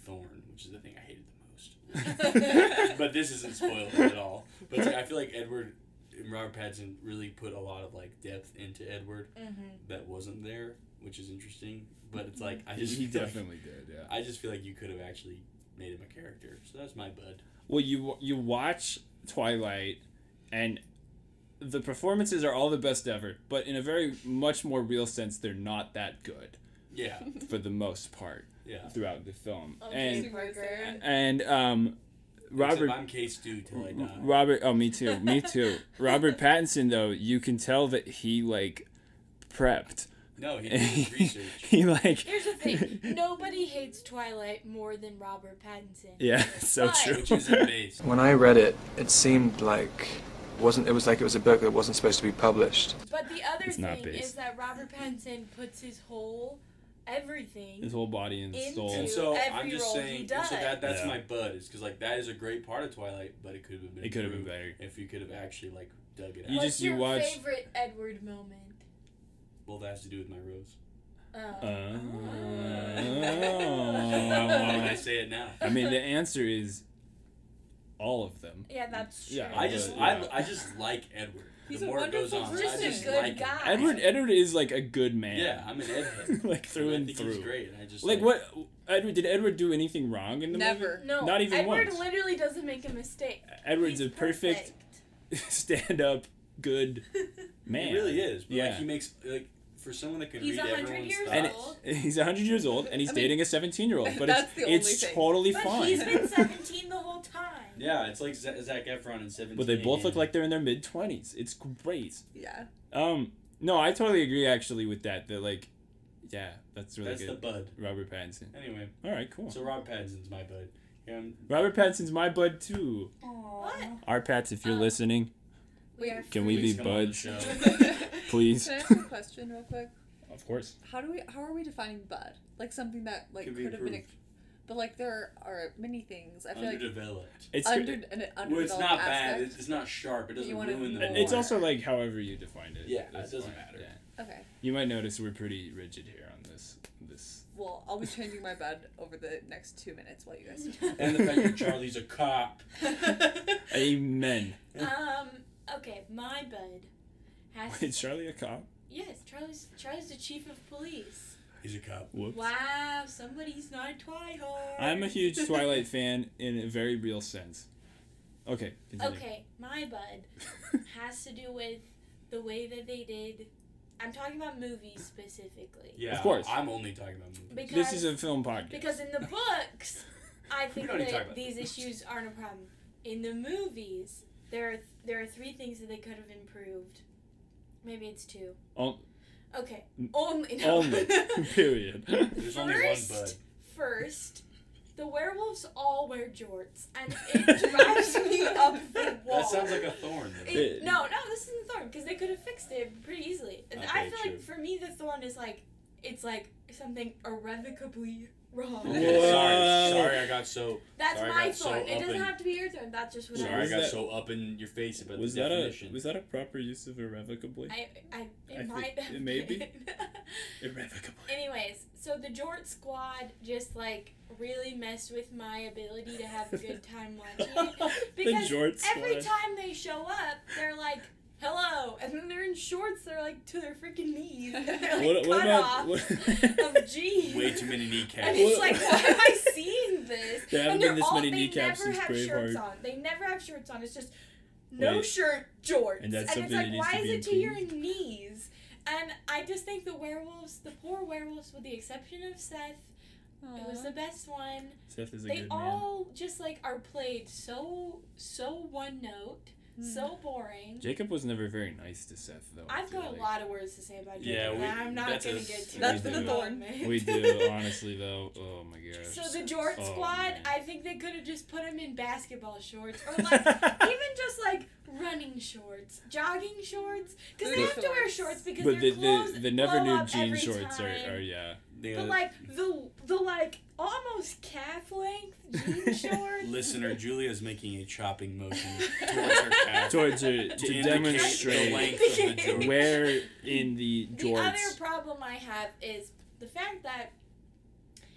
S6: thorn, which is the thing I hated the most. <laughs> <laughs> but this isn't spoiled at all. But like, I feel like Edward and Robert Pattinson really put a lot of like depth into Edward
S5: Mm-hmm.
S6: that wasn't there, which is interesting. But it's like I just
S3: he
S6: feel like-
S3: definitely did. Yeah.
S6: I just feel like you could have actually made him a character. So that's my bud.
S3: Well, you you watch Twilight, and the performances are all the best ever, but in a very much more real sense, they're not that good
S6: Yeah,
S3: for the most part
S6: yeah.
S3: throughout the film.
S5: Okay,
S3: And and um, Robert
S6: I'm K-Stew till I die.
S3: Robert. Oh, me <laughs> too. Me too. Robert Pattinson, though, you can tell that he like prepped.
S6: No, he <laughs> did research.
S3: he like.
S5: Here's the thing. <laughs> Nobody hates Twilight more than Robert Pattinson.
S3: Yeah, so
S5: But-
S3: true.
S6: Which isn't based.
S9: When I read it, it seemed like wasn't it was like it was a book that wasn't supposed to be published.
S5: But the other
S3: It's
S5: thing
S3: based.
S5: is that Robert Pattinson puts his whole everything.
S3: His whole body and soul.
S6: And so
S5: every
S6: I'm just saying, so that that's
S3: Yeah.
S6: my bud is because like that is a great part of Twilight, but it could have been
S3: It could have been better.
S6: if you could have actually like dug it out.
S3: You
S5: What's
S3: just- you
S5: your
S3: watch-
S5: favorite Edward moment?
S6: well, that has to do with my rose.
S5: Oh. <laughs>
S6: Why would I
S3: Uh,
S6: say it now?
S3: I mean, the answer is all of them.
S5: yeah, that's true.
S3: Yeah,
S6: I just
S3: Yeah.
S6: I, I just like Edward.
S7: He's
S6: the
S7: a
S6: more it goes
S7: wonderful
S6: on,
S5: Just
S6: I
S5: a
S6: just
S5: good
S6: like him.
S5: guy.
S3: Edward Edward is like a good man.
S6: Yeah, I'm an Edhead. <laughs>
S3: like through
S6: I
S3: and
S6: think
S3: through.
S6: He's great. I just
S3: Like what Edward did Edward do anything wrong in the movie?
S7: Never.
S5: no,
S3: Not even
S5: Edward
S3: once.
S5: literally doesn't make a mistake.
S3: Edward's
S5: He's
S3: a perfect, <laughs> stand up good <laughs> man.
S6: He really is. But
S3: Yeah.
S6: like he makes like for someone that could
S5: He's
S6: read
S5: 100
S6: everyone's
S5: years
S3: and
S6: thoughts.
S5: old.
S3: it, <laughs> he's 100 years old and he's
S7: I mean,
S3: dating a 17 year old but <laughs> it's,
S7: that's the only
S3: it's
S7: thing.
S3: totally
S5: But
S3: fine
S5: he's been <laughs> 17 the whole time.
S6: Yeah, it's like Z- Zac Efron in Seventeen.
S3: but they both look like they're in their mid 20s it's great
S7: Yeah.
S3: um no i totally agree actually with that that like yeah that's really
S6: That's the
S3: good
S6: bud.
S3: robert pattinson
S6: Anyway,
S3: all right cool
S6: so Rob Pattinson's my bud. Um,
S3: robert pattinson's my bud too
S5: What?
S3: our pats if you're
S5: Um,
S3: listening
S5: We are
S3: can we be
S6: come on the
S3: buds
S6: show.
S3: Please
S7: Can I ask a <laughs> question real quick?
S3: of course
S7: How do we? How are we defining bud? Like something that like
S6: Could
S7: could,
S6: be
S7: have been,
S6: improved.
S7: but like there are many things. I feel like
S6: Underdeveloped.
S3: it's
S7: under an underdeveloped
S6: Well, it's not bad.
S7: aspect.
S6: It's, it's not sharp. It doesn't
S7: You wanna
S6: ruin the
S7: know
S3: it's also like however you define it
S6: Yeah, it doesn't
S3: fine,
S6: matter.
S3: yeah.
S7: Okay.
S3: you might notice we're pretty rigid here on this this
S7: Well, I'll be changing my bud over the next two minutes while you guys. <laughs>
S6: and the fact that Charlie's a cop. <laughs>
S3: amen
S5: um. Okay, my bud has.
S3: wait charlie a cop
S5: yes, Charlie's Charlie's the chief of police.
S6: He's a cop.
S3: whoops
S5: Wow, somebody's not Twihard.
S3: I'm a huge Twilight fan in a very real sense. Okay. Continue.
S5: Okay, my bud <laughs> has to do with the way that they did. I'm talking about movies specifically.
S6: Yeah,
S3: Of course.
S6: I'm only talking about movies.
S5: Because
S3: This is a film podcast.
S5: because in the books, <laughs> I think
S6: don't need to talk
S5: that these issues aren't a problem. In the movies, there are there are three things that they could have improved. Maybe it's two.
S3: O-
S5: Okay, only no.
S3: only. <laughs> Period.
S6: There's only one
S5: First,
S6: bud.
S5: first, the werewolves all wear jorts, and <laughs> it drives me up the wall.
S6: That sounds like a thorn.
S5: It, no, no, this isn't a thorn because they could have fixed it pretty easily. And I feel
S6: true.
S5: like for me, the thorn is like it's like something irrevocably wrong. <laughs>
S3: Whoa.
S6: sorry, sorry, I got so.
S5: That's
S6: sorry,
S5: my
S6: got so
S5: it doesn't
S6: in-
S5: have to be your thorn. That's just what
S6: Sorry,
S5: I
S6: Sorry,
S5: I
S6: got
S3: that-
S6: so up in your face about
S3: was
S6: the
S3: that a
S6: definition.
S3: was that a proper use of irrevocably?
S5: I, I, it
S3: I
S5: might
S3: think-
S5: have
S3: maybe.
S5: been. <laughs>
S3: Irrevocably.
S5: Anyways, so the Jort Squad just like really messed with my ability to have a good time <laughs> watching it. Because
S3: the Jort
S5: every time they show up, they're like, "Hello," and then they're in shorts. They're like to their freaking knees. and <laughs> They're like
S3: What- what
S5: cut
S3: about-
S5: off
S3: what- <laughs>
S5: of jeans.
S6: Way too many kneecaps.
S5: And it's
S3: What-
S5: like, why am I <laughs> seeing this?
S3: There haven't
S5: and
S3: been
S5: they're
S3: this
S5: all,
S3: many
S5: they
S3: kneecaps
S5: never
S3: since
S5: have shirts
S3: Braveheart.
S5: on. They never have shirts on. It's just no
S3: Wait.
S5: shirt, jorts.
S3: And that's
S5: and it's like, why is
S3: be
S5: it to your
S3: improved?
S5: knees? And I just think the werewolves, the poor werewolves, with the exception of Seth, it was the best one.
S3: Seth is a
S5: They
S3: good man.
S5: They all just like are played so so one note, Mm. so boring.
S3: Jacob was never very nice to Seth, though. I
S5: I've
S3: feel
S5: got a lot of words to say about
S6: Yeah,
S5: Jacob.
S6: we-
S5: and I'm not gonna get to
S7: That's
S5: it.
S3: the
S7: thorn.
S3: We do, <laughs> honestly, though. Oh my gosh.
S5: So the Jort
S3: Oh,
S5: Squad,
S3: man.
S5: I think they could have just put him in basketball shorts or like <laughs> even just like running shorts, jogging shorts, because they
S7: Booty
S5: have to wear
S7: shorts.
S5: shorts because
S3: but
S5: their
S3: the,
S5: clothes
S3: the, the never
S5: blow
S3: new
S5: up
S3: jean
S5: every
S3: shorts are,
S5: time.
S3: are, yeah.
S6: They,
S5: But like the the like almost calf length <laughs> jean shorts.
S6: listener, Julia's making a chopping motion <laughs> towards her calf
S3: Towards her,
S6: to,
S3: to demonstrate
S6: the length of the <laughs> joke.
S3: where in the
S5: The other problem I have is the fact that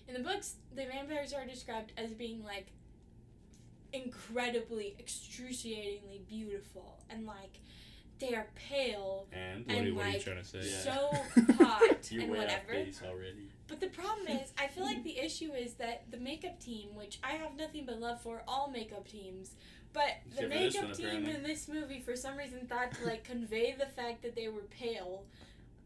S5: in the books the vampires are described as being like incredibly, excruciatingly beautiful and like they are pale,
S6: And
S3: What, are,
S5: and,
S3: what are you
S5: like,
S3: trying to say?
S5: So <laughs> hot <laughs> and whatever.
S6: already.
S5: But the problem is, I feel like <laughs> the issue is that the makeup team, which I have nothing but love for all makeup teams, but the
S6: Except for this
S5: makeup
S6: one,
S5: team
S6: apparently.
S5: in this movie, for some reason, thought to like convey the fact that they were pale,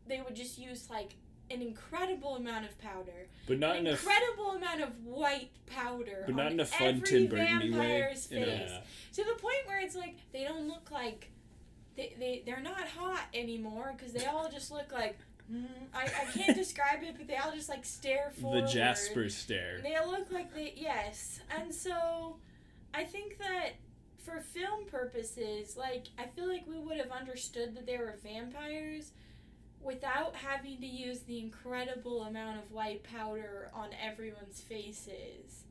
S5: they would just use like an incredible amount of powder,
S3: But not
S5: an
S3: enough.
S5: incredible amount of white powder,
S3: But not
S5: on
S3: in a fun
S5: every
S3: Tim Burton-y way,
S5: vampire's face,
S6: Yeah.
S5: to the point where it's like they don't look like they they they're not hot anymore because they all just look like. mm, I, I can't <laughs> describe it, but they all just like stare
S3: for
S5: The.
S3: Jasper stare.
S5: They look like they yes, and so I think that for film purposes, like I feel like we would have understood that they were vampires without having to use the incredible amount of white powder on everyone's faces.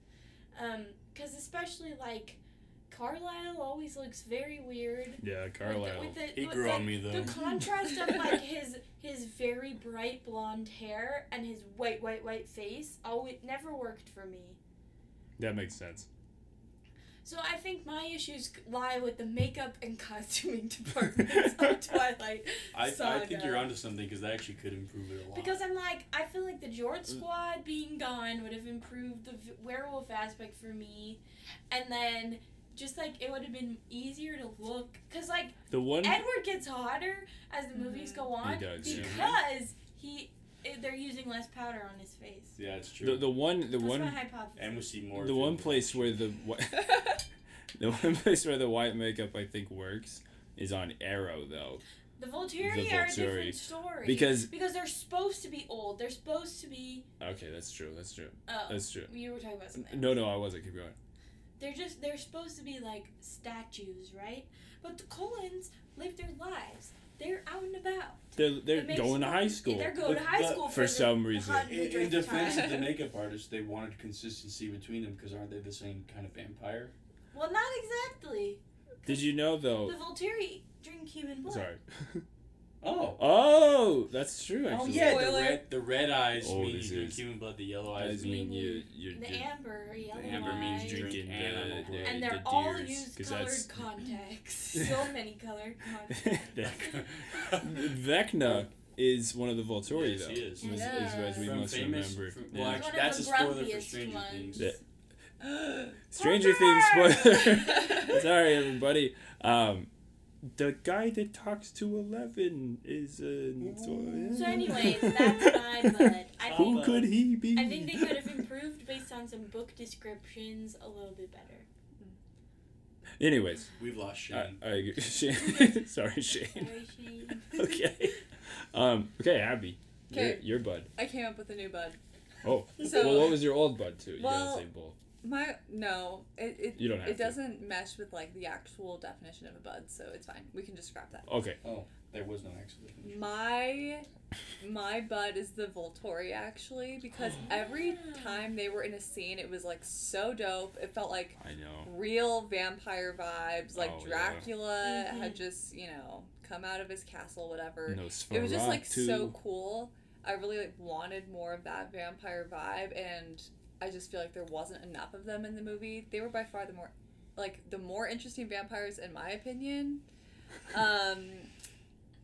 S5: Um, because especially like Carlisle always looks very weird.
S3: Yeah,
S5: With the-
S3: Carlisle.
S5: with the-
S6: He grew
S5: the-
S6: on me though.
S5: the contrast of like his his very bright blonde hair and his white white white face oh it never worked for me
S3: That makes sense.
S5: so i think my issues lie with the makeup and costuming <laughs> departments of <laughs> twilight
S6: I, I think you're onto something because that actually could improve it a lot.
S5: because i'm like i feel like the
S3: Mm.
S5: Jort squad being gone would have improved the werewolf aspect for me and then just like it would have been easier to look because like
S3: The one.
S5: Edward gets hotter as the movies go on
S3: does, yeah.
S5: because he eh, they're using less powder on his face.
S6: yeah, it's true.
S3: The, the one. The
S5: That's
S3: one.
S5: my hypothesis.
S6: and we see more.
S3: The one place where the whi- <laughs> the one place where the white makeup I think works is on Aro though,
S5: the Volturi
S3: the
S5: are a different story
S3: because
S5: because they're supposed to be old. They're supposed to be.
S3: okay, that's true. That's true.
S5: Oh,
S3: That's true.
S5: you were talking about something.
S3: No, no, I wasn't. Keep going.
S5: They're just they're supposed to be like statues, right? But the Cullens live their lives. They're out and about.
S3: They're they're
S5: It makes
S3: going to high school.
S5: They're going to high
S6: but
S5: school
S3: for
S5: the
S3: some reason.
S6: In, in defense of the makeup <laughs> artist, they wanted consistency between them because aren't they the same kind of vampire?
S5: Well, not exactly.
S3: Did you know though?
S5: The Volturi drink human blood.
S3: Sorry. <laughs>
S6: Oh.
S3: Oh, that's true.
S6: Oh
S3: Actually.
S6: yeah, the red, the red eyes
S3: Oh,
S6: mean
S3: this
S6: you drink
S3: is-
S6: human blood. The yellow eyes
S3: Eyes
S6: mean
S3: mean you you're,
S5: The
S3: you're
S5: amber, yellow
S6: The amber means
S5: eyes.
S6: drink
S3: drinking
S6: animal blood.
S5: and they're all
S3: deers,
S5: use
S3: 'cause
S5: colored
S3: that's
S5: contacts. <laughs> so many colored contacts. <laughs>
S3: Vecna is one of the Volturi
S6: Yes,
S3: though.
S6: he is.
S3: As,
S5: Yeah.
S3: as, as we
S6: From
S3: must
S6: famous,
S3: remember.
S6: from-
S3: Yeah.
S6: well,
S5: One
S6: actually,
S5: of
S6: that's
S5: the
S6: a spoiler for Stranger
S5: ones.
S6: Things.
S3: Yeah. <gasps> Stranger Things spoiler. <laughs> Sorry, everybody. Um, the guy that talks to Eleven is. Uh, so,
S5: So, anyways, <laughs> that's my bud. I
S3: Who
S5: think
S3: could he be?
S5: I think they could have improved based on some book descriptions a little bit better.
S3: Anyways,
S6: We've lost
S3: I,
S6: Shane.
S3: I, <laughs> Shane. <laughs> Sorry, Shane.
S5: Sorry, Shane.
S3: Okay. Um. Okay, Abby. Your,
S7: Okay.
S3: your bud.
S7: I came up with a new bud.
S3: Oh.
S7: So-
S3: well, what was your old bud too? You
S7: Well-
S3: gotta say bull.
S7: My no, it it,
S3: You don't have
S7: it
S3: to.
S7: doesn't mesh with like the actual definition of a bud, so it's fine. We can just scrap that.
S3: Okay.
S6: Oh, there was no accident.
S7: My my bud is the Volturi actually because <gasps> every time they were in a scene, it was like so dope. It felt like
S3: I know.
S7: real vampire vibes. Like
S3: Oh, yeah.
S7: Dracula
S5: Mhm.
S7: had just you know come out of his castle, whatever.
S3: No
S7: it was just like
S3: Sfaratu.
S7: so cool. I really like wanted more of that vampire vibe, and I just feel like there wasn't enough of them in the movie. They were by far the more, like the more interesting vampires in my opinion. <laughs> Um,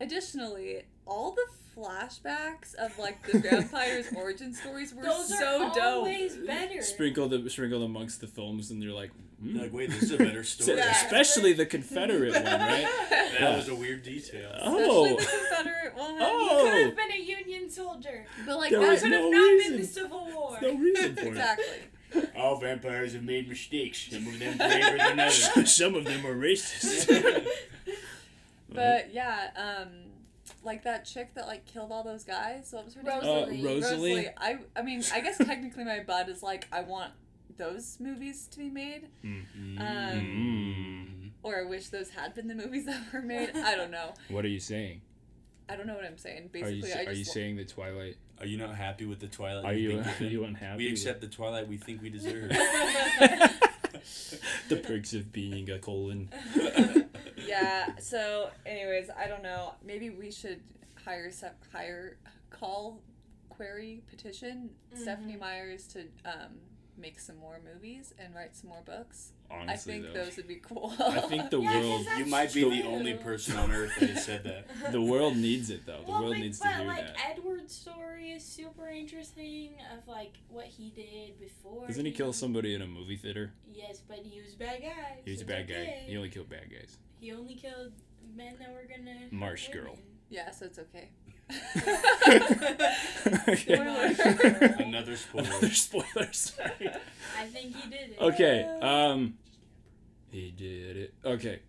S7: additionally, all the flashbacks of like the vampires' <laughs> origin stories were
S5: Those
S7: so
S5: are
S7: dope.
S5: always better.
S3: Sprinkled sprinkled amongst the films, and you're like, hmm.
S6: Like, wait, this is a better <laughs> story.
S7: Yeah.
S3: especially the Confederate one, right? <laughs>
S6: That
S3: Yeah.
S6: was a weird detail.
S3: Oh.
S7: Especially the Confederate one.
S3: Oh.
S5: Could have been a Union soldier.
S7: But like
S3: There
S7: that,
S3: was
S5: Could have not
S3: reason.
S5: been the Civil War.
S3: no reason for
S7: exactly.
S6: All vampires have made mistakes. Some of them braver than
S3: it. Some of them are racist.
S7: But yeah, um, like that chick that like killed all those guys. What was her name?
S3: Uh,
S5: Rosalie.
S3: Rosalie.
S7: I I mean, I guess <laughs> technically my bud is like I want those movies to be made,
S3: Mm.
S6: Mm.
S7: or I wish those had been the movies <laughs> that were made. I don't know.
S3: What are you saying?
S7: I don't know what I'm saying.
S3: Are you
S7: Basically, I
S3: are
S7: just
S3: you saying the Twilight?
S6: Are you not happy with the Twilight?
S3: Are
S6: we've
S3: you <laughs> are you unhappy?
S6: We
S3: with
S6: accept the Twilight we think we deserve.
S3: the perks of being a colon.
S7: Yeah. So, anyways, I don't know. Maybe we should hire se- hire call query petition Stephenie Meyers to um, make some more movies and write some more books.
S3: Honestly,
S7: I think
S3: though,
S7: those would be <laughs> cool.
S3: I think the <laughs>
S5: Yeah, 'cause
S3: world.
S6: You might be the only person on earth that has said that. <laughs>
S3: the world needs it though. The
S5: well,
S3: world
S5: but,
S3: needs to
S5: but
S3: hear
S5: like
S3: that.
S5: Edward's story is super interesting of like what he did before.
S3: Doesn't he kill somebody in a movie theater?
S5: Yes, but he was a bad guy.
S3: He was a bad guy.
S5: okay.
S3: He only killed bad guys.
S5: He only killed men that were gonna.
S3: Marsh
S5: women.
S3: girl.
S7: yeah, so it's okay. <laughs>
S3: Okay.
S6: Another <laughs> spoiler.
S3: Another spoiler. Sorry. <laughs>
S5: I think he did it.
S3: Okay. Um, he did it. Okay.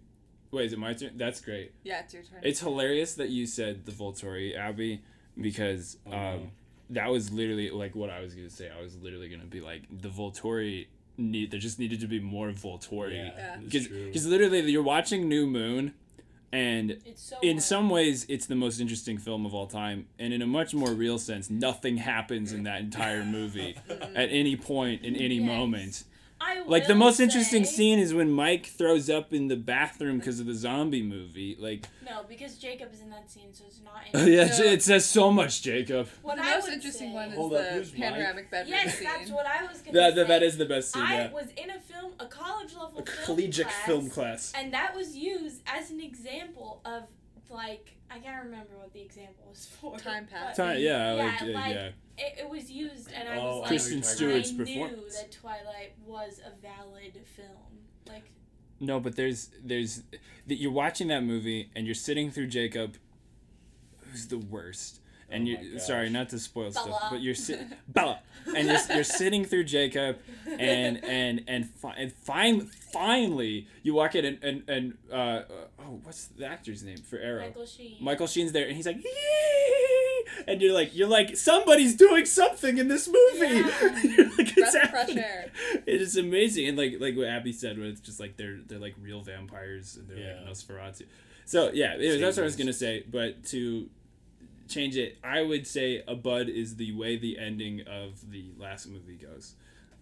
S3: Wait, is it my turn? That's great.
S7: yeah, it's your turn.
S3: It's hilarious that you said the Volturi, Abby, because
S6: Oh,
S3: um,
S6: no.
S3: that was literally like what I was gonna say. I was literally gonna be like the Volturi need. There just needed to be more Volturi.
S6: Yeah,
S7: Yeah.
S6: true.
S3: Because literally, you're watching New Moon, and
S5: so.
S3: in
S5: well-
S3: some ways, it's the most interesting film of all time. And in a much more real sense, nothing happens in that entire movie <laughs> mm-hmm. at any point in any
S5: Yes.
S3: moment.
S5: I
S3: Like the
S5: will
S3: most interesting scene is when Mike throws up in the bathroom because of the zombie movie. Like,
S5: No, because Jacob is in that scene, so it's not.
S3: oh, <laughs> yeah,
S7: No.
S3: it says so much, Jacob.
S5: What
S7: the
S5: I
S7: most
S5: would
S7: interesting
S5: say-
S7: one is
S6: Hold up,
S7: the
S6: who's Mike?
S7: panoramic bedroom
S5: Yes,
S7: scene.
S5: that's what I was gonna
S3: That,
S5: say.
S3: that, that is the best scene.
S5: I
S3: Yeah.
S5: was in a film, a college level
S3: A
S5: film
S3: collegiate
S5: class,
S3: film class.
S5: and that was used as an example of like I can't remember what the example was for.
S7: Time
S5: but
S7: pass.
S3: Time, yeah,
S5: Yeah,
S3: like, uh,
S5: like-
S3: yeah.
S5: It, it was used, and I
S6: Oh,
S5: was
S6: I
S5: like,
S3: Kristen
S6: know what
S3: Stewart's
S5: I
S3: performance.
S5: knew that Twilight was a valid film. Like
S3: No, but there's there's that you're watching that movie and you're sitting through Jacob, who's the worst. And
S6: Oh
S3: you
S6: my
S3: are sorry not to spoil stuff, but you're sitting <laughs> Bella, and you're, you're sitting through Jacob, and and and fi- and fin- finally you walk in and and, and uh, uh, oh what's the actor's name for Aro?
S5: Michael Sheen.
S3: Michael Sheen's there, and he's like, "Yee!" and you're like, you're like, somebody's doing something in this movie.
S5: Yeah.
S3: You're like, it's
S7: Breath of fresh
S3: happening.
S7: air.
S3: It is amazing, and like like what Abby said, where it's just like they're they're like real vampires and they're
S6: Yeah.
S3: like Nosferatu. So yeah, anyways, that's what I was gonna say. But to change it, I would say a bud is the way the ending of the last movie goes.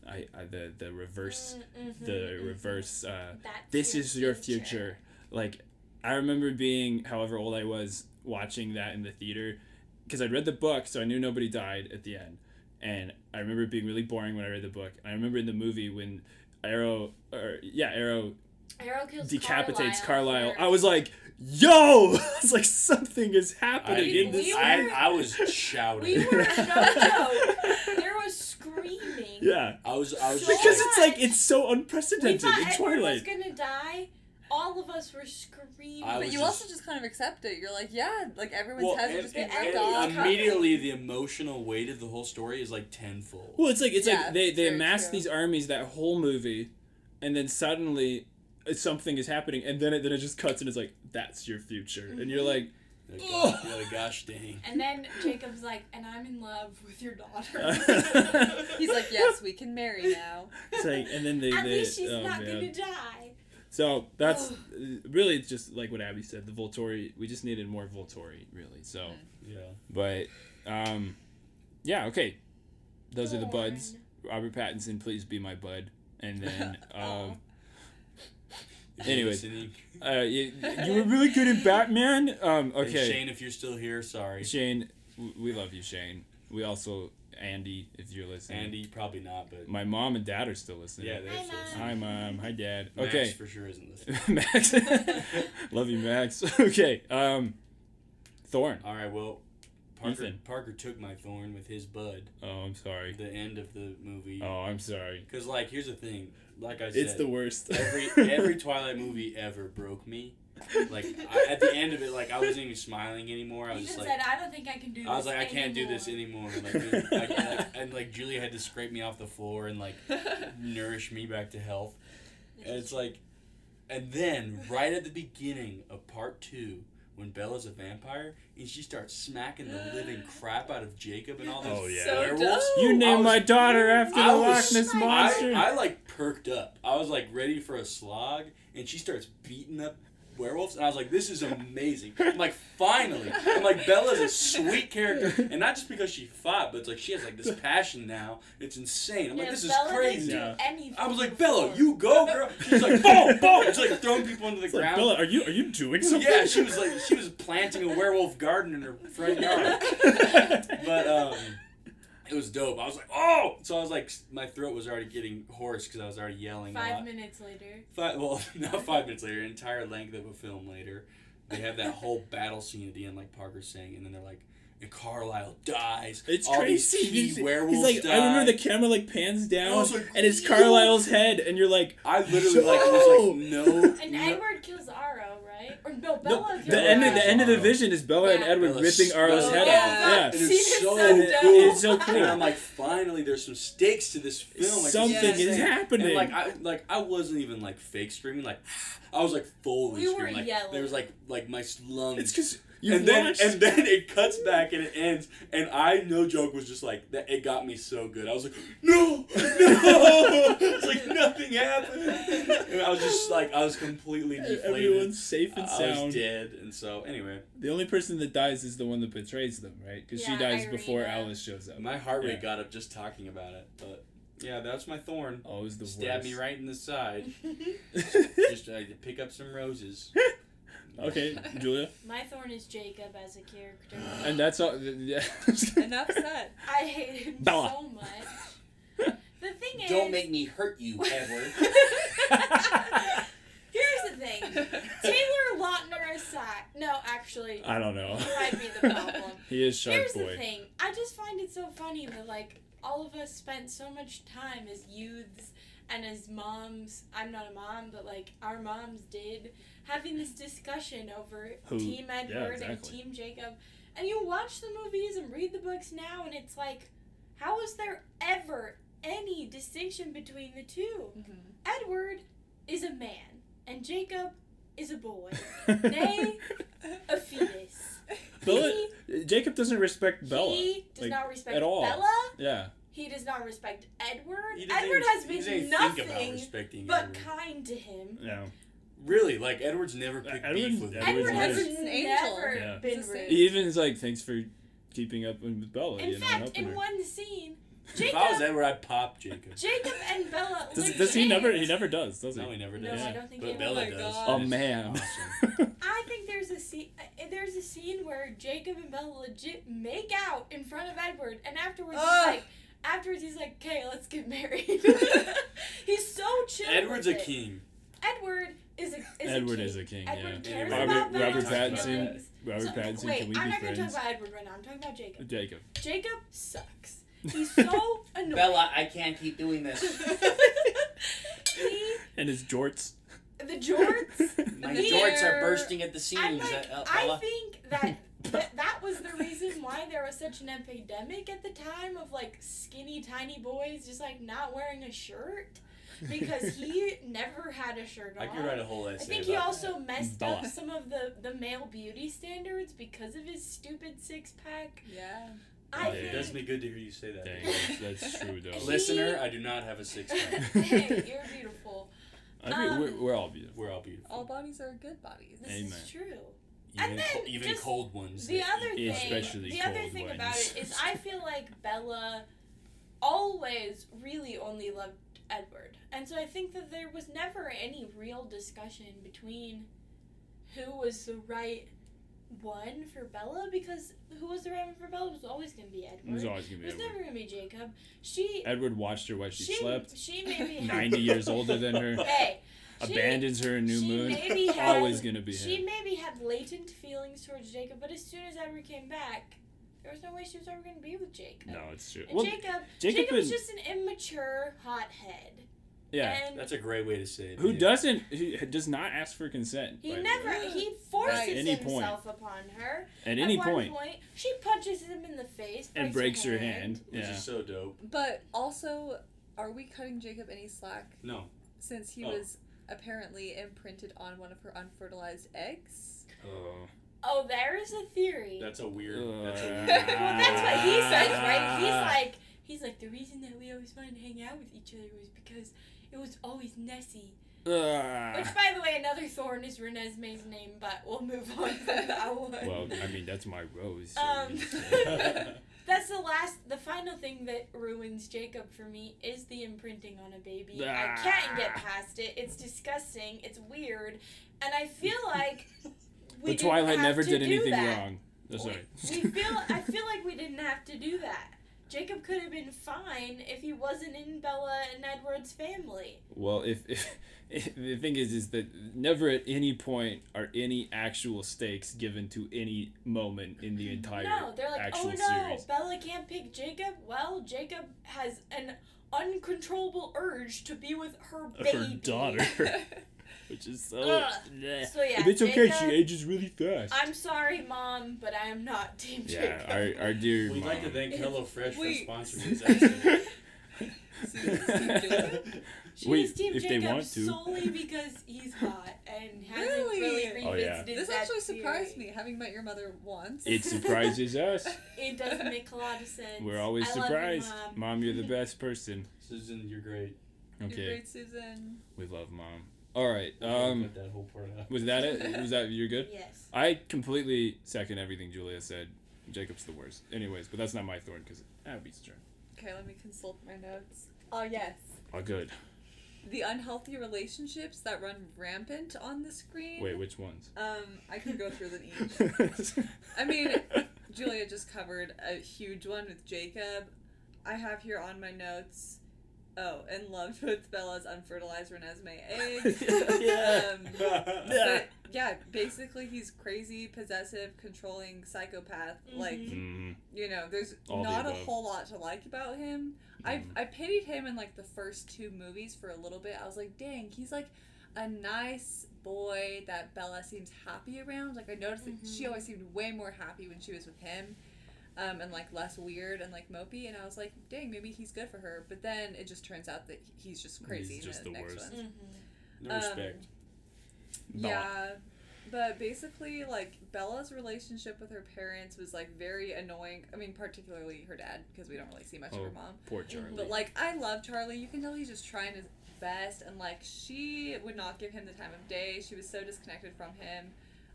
S3: I, I the the reverse
S5: Mm,
S3: the
S5: mhm, mhm.
S3: reverse. Uh, this is your future. Like, I remember being, however old I was, watching that in the theater, because I'd read the book, so I knew nobody died at the end, and I remember it being really boring when I read the book. And I remember in the movie when Aro, or yeah, Aro
S5: Aro kills
S3: decapitates
S5: Carlisle.
S3: Carlisle. I was like, "Yo!" <laughs> It's like something is happening
S5: We
S3: in this.
S5: were-
S6: I, I was shouting.
S5: We were no joke. <laughs> There was screaming
S3: Yeah.
S6: I was I was
S5: So
S6: just
S3: Because
S6: like,
S3: it's like it's so
S5: We
S3: unprecedented
S5: thought
S3: in
S5: Edward was
S3: Twilight.
S5: gonna die. All of us were screaming.
S6: I
S7: But you
S6: just-
S7: also just kind of accept it. You're like, yeah, like everyone's
S6: well,
S7: heads are just being
S5: and-
S7: ripped
S5: and
S7: off.
S6: immediately the emotional weight of the whole story is like tenfold.
S3: Well, it's like it's
S7: Yeah,
S3: like they they
S7: very
S3: amass
S7: true.
S3: these armies that whole movie, and then suddenly something is happening, and then it then it just cuts and it's like that's your future, and you're like,
S6: Like,
S3: Ugh.
S6: gosh, like, gosh dang.
S5: and then Jacob's like, and I'm in love with your daughter. <laughs>
S7: He's like, yes, we can marry now.
S3: it's like, and then they
S5: At
S3: they
S5: least she's
S3: oh
S5: not
S3: man.
S5: gonna die.
S3: So that's uh, really it's just like what Abby said. The Volturi, we just needed more Volturi, really. So,
S6: Yeah.
S3: but um, yeah, okay. Those are the buds.
S5: Thorn.
S3: Robert Pattinson, please be my bud. And then, <laughs> um,
S6: If you're
S3: Anyways. uh, you, you were really good in Batman. Um,
S6: And
S3: okay,
S6: Shane, if you're still here, sorry.
S3: Shane, we love you, Shane. We also Andy, if you're listening.
S6: Andy, probably not, but
S3: My mom and dad are still listening.
S6: yeah, they're
S5: Hi,
S6: still
S5: Mom.
S6: listening.
S3: Hi, mom. Hi, dad.
S6: Max
S3: Okay.
S6: for sure isn't <laughs> listening.
S3: Max. <laughs> Love you, Max. <laughs> Okay. Um, Thorn.
S6: All right, well, Parker,
S3: Ethan.
S6: Parker took my thorn with his bud.
S3: Oh, I'm sorry.
S6: The end of the movie.
S3: Oh, I'm sorry.
S6: Because like, here's the thing. Like I said,
S3: It's the worst.
S6: every <laughs> every Twilight movie ever broke me. Like I, at the end of it, like I wasn't even smiling anymore. I was just like,
S5: said, I don't think I can do this
S6: I was like, I can't do this
S5: anymore."
S6: anymore. Like, like, like, <laughs> and like Julia had to scrape me off the floor and like nourish me back to health. And it's like, and then right at the beginning of part two, when Bella's a vampire and she starts smacking the living <gasps> crap out of Jacob and all those
S3: Oh, yeah.
S7: So
S6: werewolves.
S7: dope.
S3: You named
S6: was-
S3: my daughter after
S6: I
S3: the
S6: was-
S3: Loch Ness monster.
S6: I, I like perked up. I was like ready for a slog, and she starts beating up werewolves, and I was like, "This is amazing!" I'm like, finally, I'm like, Bella's a sweet character, and not just because she fought, but it's like she has like this passion now. It's insane. I'm like,
S5: Yeah,
S6: this is
S5: Bella
S6: crazy.
S5: Didn't do anything
S6: I was like. Bella, you go, girl. She's like, <laughs> boom, boom. It's like throwing people into the
S3: It's like,
S6: ground.
S3: Bella, are you are you doing something?
S6: yeah, she was like, she was planting a werewolf garden in her front yard. <laughs> But um, it was dope. I was like, oh! So I was like, my throat was already getting hoarse because I was already yelling <laughs> <laughs>
S5: Five minutes later.
S6: Five, well, not five minutes later, entire length of a film later, they have that whole battle scene at the end, like Parker's saying, and then they're like, Carlisle dies.
S3: It's
S6: All
S3: crazy.
S6: These key
S3: He's,
S6: werewolves
S3: he's like,
S6: die.
S3: I remember the camera like pans down,
S6: I like,
S3: and it's Carlisle's head, and you're like,
S6: I literally like was like, <laughs> no.
S5: And
S6: no.
S5: Edward kills Aro, right? Or no,
S3: no,
S5: Bella kills
S3: the end of the end of the vision is Bella and Edward
S6: Bella
S3: ripping Aro's
S6: s-
S3: head off.
S7: yeah.
S3: Yeah,
S6: it's so,
S5: so
S6: cool.
S3: It's so cool.
S6: And I'm like, finally, there's some stakes to this film. Like,
S3: Something
S6: this
S7: is
S6: insane.
S3: happening.
S6: And like, I like I wasn't even like fake screaming. Like, <sighs> I was like fully
S5: We were.
S6: Like,
S5: yelling.
S6: there was like like my lungs.
S3: it's because you
S6: and then
S3: watched.
S6: and then it cuts back and it ends and I no joke was just like that it got me so good. I was like, No, no <laughs> It's like nothing happened. And I was just like I was completely deflated.
S3: Everyone's safe and
S6: I
S3: sound.
S6: was dead and so anyway.
S3: The only person that dies is the one that betrays them, right? Because she
S5: Yeah,
S3: dies before Alice shows up.
S6: My heart rate
S3: Yeah.
S6: got up just talking about it. But yeah, that's my thorn.
S3: Always the
S6: Stab
S3: worst.
S6: me right in the side. <laughs> <laughs> just uh, pick up some roses.
S3: Okay, Julia, <laughs>
S5: My thorn is Jacob as a character.
S3: and that's all. Yeah. <laughs>
S7: Enough said.
S5: I hate him
S3: Bella.
S5: so much. The thing is,
S6: Don't make me hurt you, Edward. <laughs>
S5: Here's the thing. Taylor Lautner aside, no, actually,
S3: I don't know.
S5: he might be the problem.
S3: He is Shark
S5: Here's
S3: Boy.
S5: the thing. I just find it so funny that like all of us spent so much time as youths and as moms. I'm not a mom, but like our moms did having this discussion over
S3: Who-
S5: Team
S3: yeah,
S5: Edward and. Team Jacob. And you watch the movies and read the books now, and it's like, how is there ever any distinction between the 2 mm-hmm. Edward is a man, and Jacob is a boy. <laughs> Nay, a fetus. <laughs>
S3: Bella, Jacob doesn't respect Bella.
S5: He does
S3: like,
S5: not respect
S3: at all.
S5: Bella.
S3: Yeah.
S5: He does not respect Edward. Edward has been
S6: even think about
S5: nothing but
S6: Edward.
S5: kind to him.
S3: Yeah.
S6: Really, like Edward's never picked
S3: Edward-
S6: beef with him.
S3: Edward's
S5: Edward has
S7: an angel.
S5: never
S3: Yeah.
S5: been rude.
S3: He even is like, thanks for keeping up with Bella.
S5: In
S3: you know,
S5: fact,
S3: helping
S5: in
S3: her.
S5: one scene,
S6: If I was
S5: Jacob,
S6: Edward, I'd pop Jacob.
S5: Jacob and Bella. <laughs>
S3: Does, does he never? He never does, does he?
S6: No, he never
S5: No,
S6: does.
S5: I don't think
S6: but
S5: he-
S6: Bella
S7: oh my
S6: does.
S7: God.
S3: Oh
S6: and it's
S3: man.
S6: Awesome. <laughs>
S5: I think there's a scene. uh, There's a scene where Jacob and Bella legit make out in front of Edward, and afterwards
S7: Ugh.
S5: he's like, afterwards he's like, "Okay, let's get married." <laughs> he's so chill.
S6: Edward's a
S5: with it.
S6: king.
S5: Edward is a is
S3: Edward
S5: a king.
S3: is a king.
S5: Edward
S3: yeah.
S5: cares
S6: Robert-
S5: about
S3: Robert
S6: Pattinson-
S3: Robert
S5: So-
S3: Pattinson.
S5: Wait,
S3: can we
S5: I'm
S3: be
S5: not gonna talk about Edward right now. I'm talking about Jacob.
S3: Jacob.
S5: Jacob sucks. He's <laughs> so annoying.
S6: Bella, I can't keep doing this. <laughs>
S5: he,
S3: And his jorts.
S5: the jorts. <laughs>
S6: My
S5: He-
S6: jorts are bursting at the seams.
S5: like,
S6: uh,
S5: I think that, that that was the reason why there was such an epidemic at the time of like skinny tiny boys just like not wearing a shirt because he never had a shirt on.
S6: I could write a whole essay.
S5: I think he
S6: about
S5: also messed up some of the, the male beauty standards because of his stupid six pack.
S7: Yeah.
S5: I
S6: that.
S3: Oh,
S6: It does me good to hear you say that.
S3: Dang, that's, that's true though.
S6: Listener, I do not have a six pack.
S5: hey, <laughs> you're beautiful.
S3: I mean,
S5: um,
S3: we're, we're all beautiful.
S6: We're all beautiful.
S7: All bodies are good bodies.
S5: This
S3: Amen.
S5: is true.
S6: even
S5: and then
S6: co- even
S5: just
S6: cold ones.
S5: The other thing,
S3: Especially
S5: the other thing
S3: ones.
S5: about it is, I feel like Bella always really only loved Edward, and so I think that there was never any real discussion between who was the right one for Bella because who was the right one for Bella was always going to be Edward.
S3: It was always gonna
S5: It
S3: be
S5: was
S3: Edward.
S5: never going to be Jacob. She
S3: Edward watched her while she,
S5: she
S3: slept.
S5: She maybe <laughs>
S3: 90 years older than her. <laughs>
S5: Hey. she-
S3: Abandons her in New
S5: she
S3: Moon.
S5: maybe <laughs> had-
S3: Always gonna be
S5: She
S3: him.
S5: maybe had latent feelings towards Jacob, but as soon as Edward came back, there was no way she was ever going to be with Jacob.
S3: No, it's true.
S5: And
S3: Well,
S5: Jacob,
S3: Jacob
S5: Jacob was
S3: and-
S5: just an immature hothead.
S3: yeah.
S5: And
S6: That's a great way to say it.
S3: Who
S6: dude.
S3: doesn't? He does not ask for consent.
S5: he never, he forces
S3: At any point.
S5: himself upon her.
S3: At any
S5: one
S3: point.
S5: she punches him in the face
S3: and breaks her hand.
S6: Which
S3: Yeah.
S6: is so dope.
S7: But also, are we cutting Jacob any slack
S6: No.
S7: since he
S6: Oh.
S7: was apparently imprinted on one of her unfertilized eggs?
S3: Oh.
S5: Oh, there is a theory.
S6: That's a weird. That's a
S3: Uh, <laughs>
S6: weird.
S5: well, that's what he says, right? He's like, he's like, the reason that we always wanted to hang out with each other was because it was always Nessie.
S3: Ah.
S5: Which, by the way, another thorn is Renesmee's name, but we'll move on from that <laughs> one.
S3: well, I mean, that's my rose. so
S5: Um. <laughs> That's the last, the final thing that ruins Jacob for me is the imprinting on a baby. I can't get
S3: Ah.
S5: past it. It's disgusting. It's weird, and I feel like we
S3: but Twilight never did anything
S5: that.
S3: wrong. Oh, sorry. <laughs>
S5: We feel. I feel like we didn't have to do that. Jacob could have been fine if he wasn't in Bella and Edward's family.
S3: Well, if, <laughs> if, if the thing is, is that never at any point are any actual stakes given to any moment in the entire
S5: no, they're like, oh no,
S3: series.
S5: Bella can't pick Jacob. Well, Jacob has an uncontrollable urge to be with her baby.
S3: Her daughter, <laughs> which is so.
S5: Ugh.
S3: bleh.
S5: So, yeah,
S3: But it's okay.
S5: Jacob-
S3: She ages really fast.
S5: I'm sorry, mom, but I am not Team
S3: yeah,
S5: Jacob.
S3: our, our dear
S6: We'd
S3: mom.
S6: like to thank HelloFresh for
S7: Wait.
S6: sponsoring <laughs> this episode. <laughs>
S5: She
S3: Wait,
S5: Team
S3: if they
S5: Jacob
S3: want to.
S5: solely because he's hot and hasn't
S7: Really?
S5: really,
S3: Oh, yeah.
S7: This
S5: that
S7: actually surprised
S5: theory.
S7: me, having met your mother once.
S3: It surprises <laughs> us.
S5: It doesn't make a lot of sense.
S3: We're always
S5: I love you,
S3: surprised.
S5: Mom.
S3: Mom, you're the best person.
S6: Susan, you're great. Okay.
S7: You're
S3: Okay,
S7: great, Susan.
S3: we love mom. All right.
S6: Um, that whole part out.
S3: was that it? <laughs> Was that you're good?
S5: Yes.
S3: I completely second everything Julia said. Jacob's the worst. Anyways, but that's not my thorn because that beats turn.
S7: Okay, let me consult my notes. Oh, yes.
S3: Oh, good.
S7: The unhealthy relationships that run rampant on the screen.
S3: Wait, which ones?
S7: Um, I can go through them each. <laughs> I mean, Julia just covered a huge one with Jacob. I have here on my notes. Oh, in love with Bella's unfertilized Renesmee eggs. <laughs>
S3: Yeah.
S7: Um, but <laughs> yeah, basically he's crazy, possessive, controlling psychopath. Like
S3: Mhm.
S7: you know, there's
S3: All the
S7: not a whole lot to like about him. I
S3: Mhm.
S7: I pitied him in like the first two movies for a little bit. I was like, dang, he's like a nice boy that Bella seems happy around. Like I noticed that she always seemed way more happy when she was with him. Um, and like less weird and like mopey, and I was like, "Dang, maybe he's good for her." But then it just turns out that he's just crazy.
S3: He's
S7: in
S3: just
S7: the,
S3: the
S7: next
S3: worst.
S7: one.
S5: Mm-hmm.
S6: No
S7: Um,
S6: respect.
S3: Nah.
S7: Yeah, but basically, like Bella's relationship with her parents was like very annoying. I mean, particularly her dad, because we don't really see much of
S3: Oh,
S7: her mom.
S3: poor Charlie.
S7: But like, I love Charlie. You can tell he's just trying his best, and like, she would not give him the time of day. She was so disconnected from him.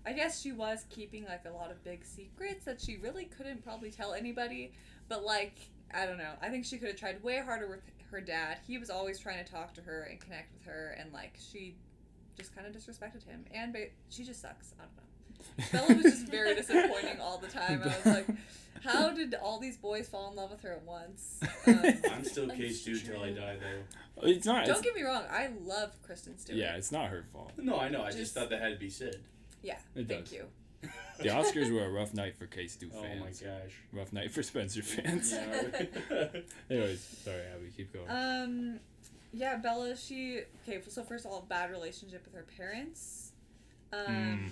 S7: I guess she was keeping like a lot of big secrets that she really couldn't probably tell anybody. But like, I don't know. I think she could have tried way harder with her dad. He was always trying to talk to her and connect with her, and like, she just kind of disrespected him. And ba- she just sucks. I don't know. <laughs> Bella was just very disappointing all the time. I was like, how did all these boys fall in love with her at once? Um,
S6: I'm still
S5: That's
S6: K-Stew till I die, though.
S3: it's not.
S7: don't
S3: It's,
S7: get me wrong, I love Kristen Stewart.
S3: yeah, it's not her fault.
S6: No, I know. I just,
S7: Just-
S6: thought that had to be said.
S7: Yeah,
S3: It
S7: thank
S3: does.
S7: you. <laughs>
S3: The Oscars were a rough night for K-Stew fans.
S6: Oh my gosh.
S3: Rough night for Spencer <laughs> fans.
S6: Yeah. <laughs>
S3: Anyways, sorry, Abby, keep going.
S7: Um, yeah, Bella. She okay. So first of all, bad relationship with her parents. Um,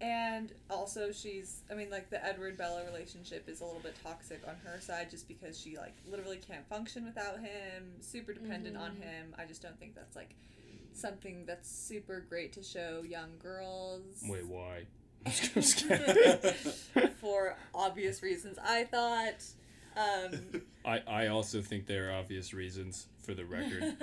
S7: and also she's. I mean, like the Edward Bella relationship is a little bit toxic on her side, just because she like literally can't function without him. Super dependent on him. I just don't think that's like something that's super great to show young girls.
S3: Wait, why? <laughs> <laughs> <laughs>
S7: For obvious reasons. I thought. Um,
S3: I, I also think there are obvious reasons for the record.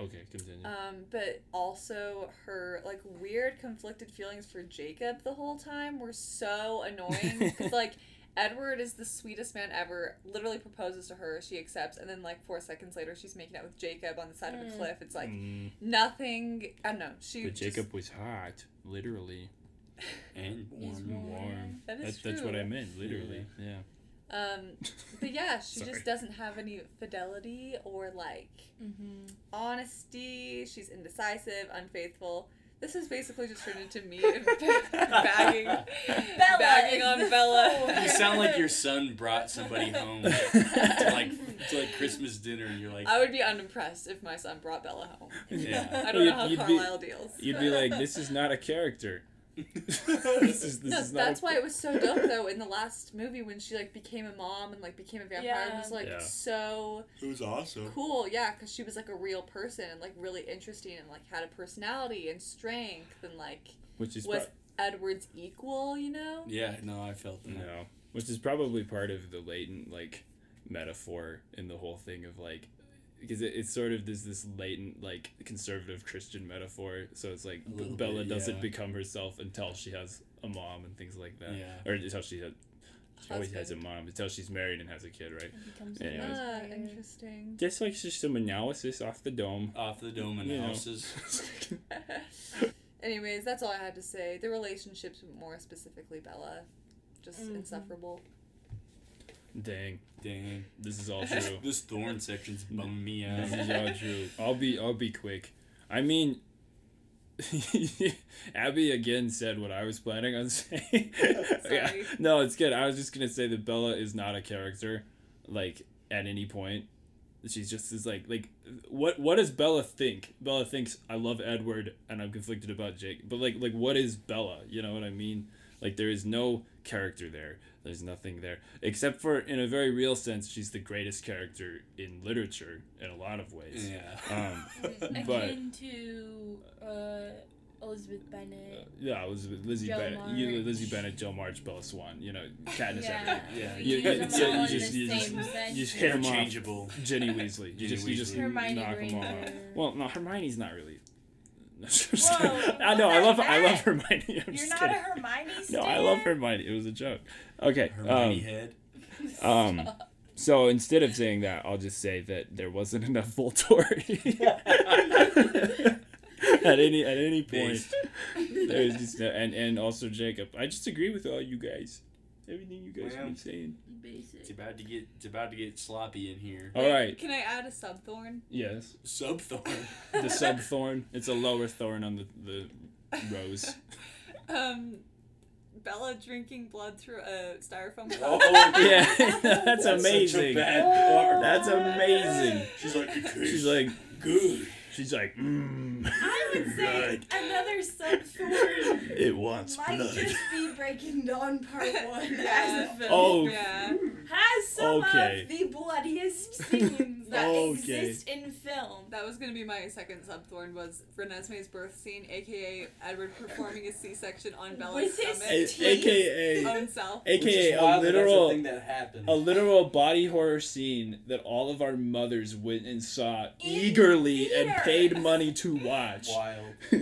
S3: Okay, continue.
S7: Um, but also her like weird conflicted feelings for Jacob the whole time were so annoying because like Edward is the sweetest man ever. Literally proposes to her, she accepts, and then like four seconds later, she's making out with Jacob on the side of a cliff. It's like
S3: Mm,
S7: nothing. I don't know. She
S3: but
S7: just-
S3: Jacob was hot, literally. <laughs>
S6: and warm.
S5: warm.
S3: Warm.
S7: That is
S3: That's, that's what. I meant, literally. Yeah.
S7: Um, but yeah, <laughs> she
S3: Sorry.
S7: just doesn't have any fidelity or like
S5: Mm-hmm.
S7: honesty. She's indecisive, unfaithful. This is basically just turned into me <laughs> bagging, bagging on Bella.
S5: soul.
S6: You sound like your son brought somebody <laughs> home to like to like Christmas dinner, and you're like,
S7: I would be unimpressed if my son brought Bella home.
S6: yeah.
S7: I don't know how
S3: You'd- you'd be-
S7: deals.
S3: You'd be like, this is not a character. <laughs> this is, this
S7: no,
S3: is
S7: that's
S3: a-
S7: why it was so dope though in the <laughs> last movie when she like became a mom and like became a vampire. It was like
S3: Yeah.
S7: so
S6: It was awesome.
S7: cool, yeah, because she was like a real person and like really interesting and like had a personality and strength and like
S3: Which is
S7: was
S3: pro-
S7: Edward's equal, you know?
S6: Yeah, no, I felt that.
S3: No, which is probably part of the latent like metaphor in the whole thing of like because it, it's sort of this this latent like conservative Christian metaphor. So it's like
S6: A little
S3: Bella
S6: bit,
S3: doesn't
S6: yeah.
S3: become herself until she has a mom and things like that,
S6: Yeah.
S3: or until she has. She always has a mom until she's married and has a kid, right?
S5: becomes
S3: Anyways.
S7: Ah, interesting.
S3: Just like just some analysis off the dome.
S6: Off the dome
S3: You know.
S6: analysis. <laughs> <laughs>
S7: Anyways, that's all I had to say. The relationships, more specifically Bella, just
S5: Mhm.
S7: insufferable.
S3: Dang,
S6: Dang.
S3: this is all <laughs> true.
S6: This thorn section's bumming me out.
S3: This is all true. I'll be I'll be quick. I mean <laughs> Abby again said what I was planning on <laughs> saying. Yeah.
S7: Sorry.
S3: No, it's good. I was just gonna say that Bella is not a character, like at any point. She's just is like like what what does Bella think? Bella thinks I love Edward and I'm conflicted about Jake. But like like what is Bella? You know what I mean? Like there is no character there. There's nothing there except for in a very real sense she's the greatest character in literature in a lot of ways.
S6: Yeah.
S3: Um <laughs> but
S5: Akin to uh, Elizabeth Bennet.
S3: yeah, it was Lizzie
S5: Jo
S3: Bennet, you,
S5: March.
S3: Lizzie Bennet, Jo March, Bella Swan. You know, Katniss
S5: Yeah.
S3: Everdeen.
S6: Yeah.
S3: You, you, you,
S5: all
S3: you just
S5: the
S3: you just,
S5: same
S3: you
S5: sentence.
S3: just hit 'em off.
S6: Interchangeable.
S3: Ginny Weasley. <laughs> You
S6: Ginny
S3: just you just
S6: Weasley.
S5: Hermione
S3: knock 'em off.
S5: Granger.
S3: Well, no, Hermione's not really.
S5: Whoa, <laughs>
S3: I know. I love.
S5: the
S3: I love
S5: heck?
S3: Hermione. <laughs> I'm
S5: You're
S3: just
S5: not
S3: kidding.
S5: a Hermione <laughs>
S3: No. I love Hermione. It was a joke. Okay.
S6: Hermione
S3: Um,
S6: head.
S3: um, so instead of saying that, I'll just say that there wasn't enough Volturi at any at any point. There's just no, and and also Jacob. I just agree with all you guys. Everything you guys have
S6: Well,
S3: been saying.
S6: It's
S5: Basic.
S6: about to get it's about to get sloppy in here.
S3: All right.
S7: Can I add a subthorn?
S3: Yes.
S6: Subthorn.
S3: The <laughs> sub thorn. It's a lower thorn on the the rose. <laughs>
S7: Um, Bella drinking blood through a styrofoam cup.
S6: Oh,
S3: Yeah, <laughs> that's
S6: That's such a
S3: amazing.
S6: bad
S5: Oh.
S6: part.
S3: That's amazing.
S6: She's like, it tastes
S3: She's like,
S6: good.
S3: She's like, mmm.
S5: I would <laughs> say
S3: Right.
S5: another sub-thorn <laughs>
S3: It wants
S5: might
S3: blood.
S5: just be Breaking Dawn Part <laughs> 1 as a film.
S3: Oh,
S7: Yeah.
S5: Has some
S3: Okay.
S5: of the bloodiest scenes that
S3: Okay.
S5: exist in film.
S7: That was gonna be my second subthorn was Renesmee's birth scene, aka Edward performing a C-section on Bella's
S5: With his
S7: stomach,
S3: A-
S5: teeth.
S3: AKA,
S7: own self.
S3: AKA a
S6: wild that
S3: literal,
S6: thing that happened.
S3: a literal body horror scene that all of our mothers went and saw
S5: In
S3: eagerly and paid money to watch.
S6: Wild. <laughs>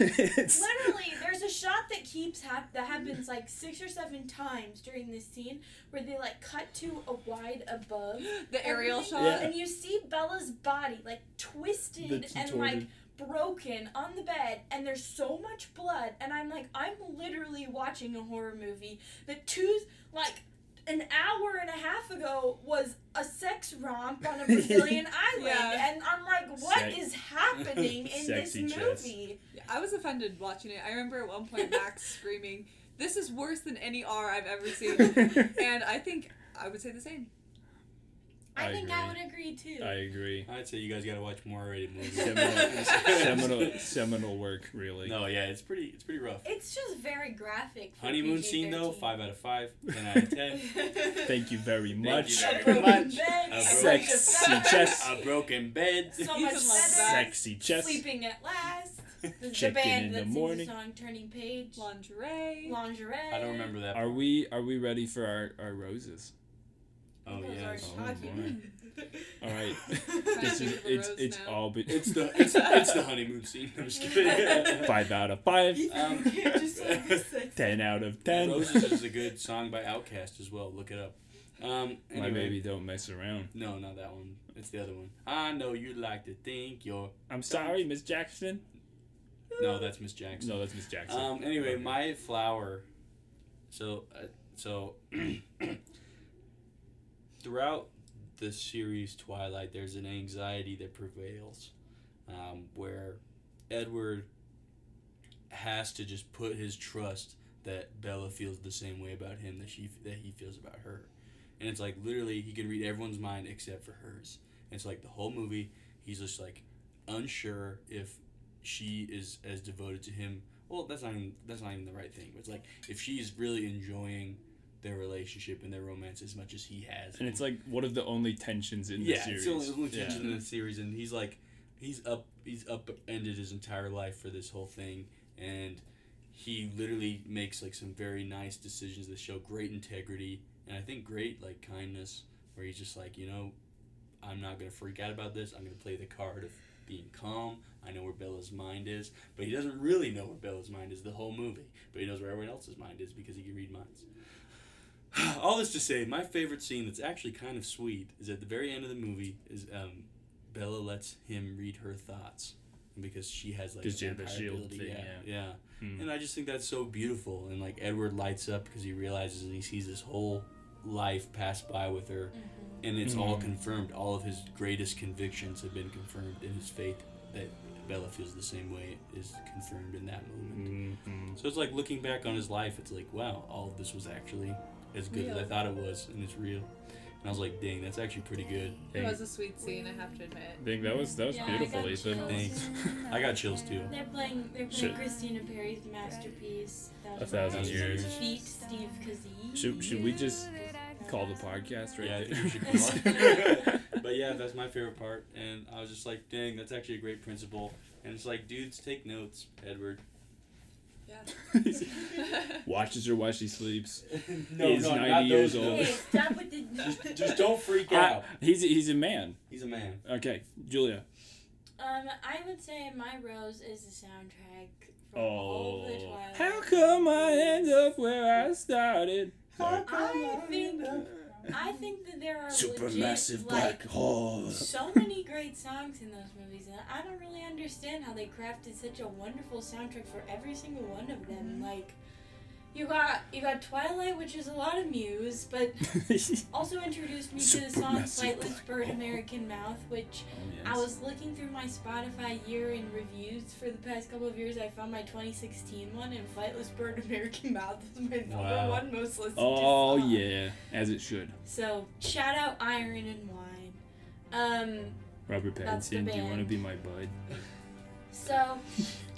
S5: Literally, there's a shot that keeps hap- that happens like six or seven times during this scene where they like cut to a wide above <gasps>
S7: The aerial shot.
S3: Yeah.
S5: and you see Bella's body like twisted and like broken on the bed, and there's so much blood, and I'm like, I'm literally watching a horror movie that two like. An hour and a half ago was a sex romp on a <laughs> Brazilian island,
S7: Yeah.
S5: and I'm like, what
S3: Sex-
S5: is happening in <laughs> this
S3: Sexy chest.
S5: movie?
S7: I was offended watching it. I remember at one point Max <laughs> screaming, this is worse than any R I've ever seen. <laughs> and I think I would say the same.
S5: I,
S3: I
S5: think I would agree too.
S3: I agree.
S6: I'd say you guys gotta watch more rated movies.
S3: Seminal, <laughs> seminal, <laughs> seminal work, really.
S6: no, yeah, it's pretty. It's pretty rough.
S5: It's just very graphic. For
S6: Honeymoon
S5: PG-13.
S6: scene though, five out of five, ten out of ten.
S3: Thank you very much.
S6: very
S5: A broken
S6: much. A
S5: a
S3: Sexy chest.
S6: A broken bed.
S5: So much
S7: can love
S3: Sexy chest.
S5: Sleeping at last. <laughs> The, the
S3: Chicken
S5: band
S3: in
S5: that
S3: the
S5: sings
S3: morning.
S5: the song "Turning Page."
S7: Lingerie.
S5: Lingerie.
S6: I don't remember that.
S3: Are we are we ready for our, our roses?
S6: Oh
S5: Those
S6: yeah.
S5: are
S3: Oh,
S5: shocking. <laughs>
S3: All right.
S7: Trying
S3: This is
S7: think of a
S3: it's it's
S7: now.
S3: all be, <laughs>
S6: It's the it's, it's the honeymoon scene. I'm just kidding.
S3: five out of five.
S6: Um,
S5: Just like this, like-
S3: Ten out of ten.
S6: Roses is a good song by Outkast as well. Look it up. Um,
S3: My baby don't mess around.
S6: No, not that one. It's the other one. I know you like to think you're.
S3: I'm sorry, Miss Jackson.
S6: No, that's Miss Jackson.
S3: No, that's Miss Jackson.
S6: Um. Anyway,
S3: Okay.
S6: my flower. So, uh, so <clears throat> throughout the series Twilight, there's an anxiety that prevails, um, where Edward has to just put his trust that Bella feels the same way about him that she that he feels about her, and it's like literally he can read everyone's mind except for hers. And it's like the whole movie, he's just like unsure if she is as devoted to him. Well, that's not even, that's not even the right thing. But it's like if she's really enjoying their relationship and their romance as much as he has,
S3: and it's like one of the only tensions in
S6: yeah,
S3: the series.
S6: Yeah, it's the only, only
S3: Yeah.
S6: tension in the series, and he's like, he's up, he's upended his entire life for this whole thing, and he literally makes like some very nice decisions that show great integrity, and I think great like kindness, where he's just like, you know, I'm not gonna freak out about this. I'm gonna play the card of being calm. I know where Bella's mind is, but he doesn't really know where Bella's mind is the whole movie, but he knows where everyone else's mind is because he can read minds. <sighs> All this to say, my favorite scene that's actually kind of sweet is at the very end of the movie is um, Bella lets him read her thoughts because she has like
S3: she
S6: a
S3: had the
S6: vampire
S3: shield
S6: ability,
S3: thing,
S6: yeah,
S3: yeah.
S6: yeah.
S3: Hmm.
S6: And I just think that's so beautiful. And like Edward lights up because he realizes and he sees this whole life pass by with her, and it's all
S3: Mhm.
S6: confirmed. All of his greatest convictions have been confirmed, and his faith that Bella feels the same way is confirmed in that moment.
S3: Mhm.
S6: So it's like looking back on his life, it's like, wow, all of this was actually as good as I thought it was, and it's real. And I was like, dang, that's actually pretty good.
S7: It was a sweet scene, I have to admit.
S3: I think that was that was
S5: Yeah,
S3: beautiful,
S5: got
S3: Ethan.
S5: chills.
S6: Thanks. <laughs> I got chills too.
S5: They're playing. They're playing
S3: Should-
S5: Christina Perri's masterpiece.
S3: A Thousand
S6: Years.
S5: Feet, Steve Kazee.
S3: Should should we just call the podcast right
S6: Yeah, I
S3: there?
S6: think should <laughs> come on. <laughs> but yeah, that's my favorite part, and I was just like, dang, that's actually a great principle. And it's like, dudes, take notes, Edward.
S7: Yeah. <laughs>
S3: Watches her while she sleeps.
S6: no,
S3: He's 90 years old.
S5: Hey, stop with the.
S6: Just, just don't freak
S3: Ah,
S6: out.
S3: he's he's a man.
S6: He's a man.
S3: Okay, Julia.
S5: Um, I would say my rose is the soundtrack from all
S3: Oh,
S5: the Twilight.
S3: how come I end up where I started? Sorry.
S5: I think I think that there are
S3: Supermassive
S5: legit, like,
S3: black hole.
S5: so many great songs in those movies, and I don't really understand how they crafted such a wonderful soundtrack for every single one of them. Like, you got you got Twilight, which is a lot of Muse, but <laughs> also introduced me to the song "Flightless Bird. American Mouth," which
S3: Oh,
S5: I was looking through my Spotify year in reviews for the past couple of years. I found my 2016 one, and "Flightless Bird, <laughs> American Mouth" is my number
S6: Wow.
S5: one most listened to
S3: Oh
S5: song.
S3: yeah, as it should.
S5: So shout out Iron and Wine. Um,
S3: Robert Pattinson, do you want to be my bud? <laughs>
S5: so,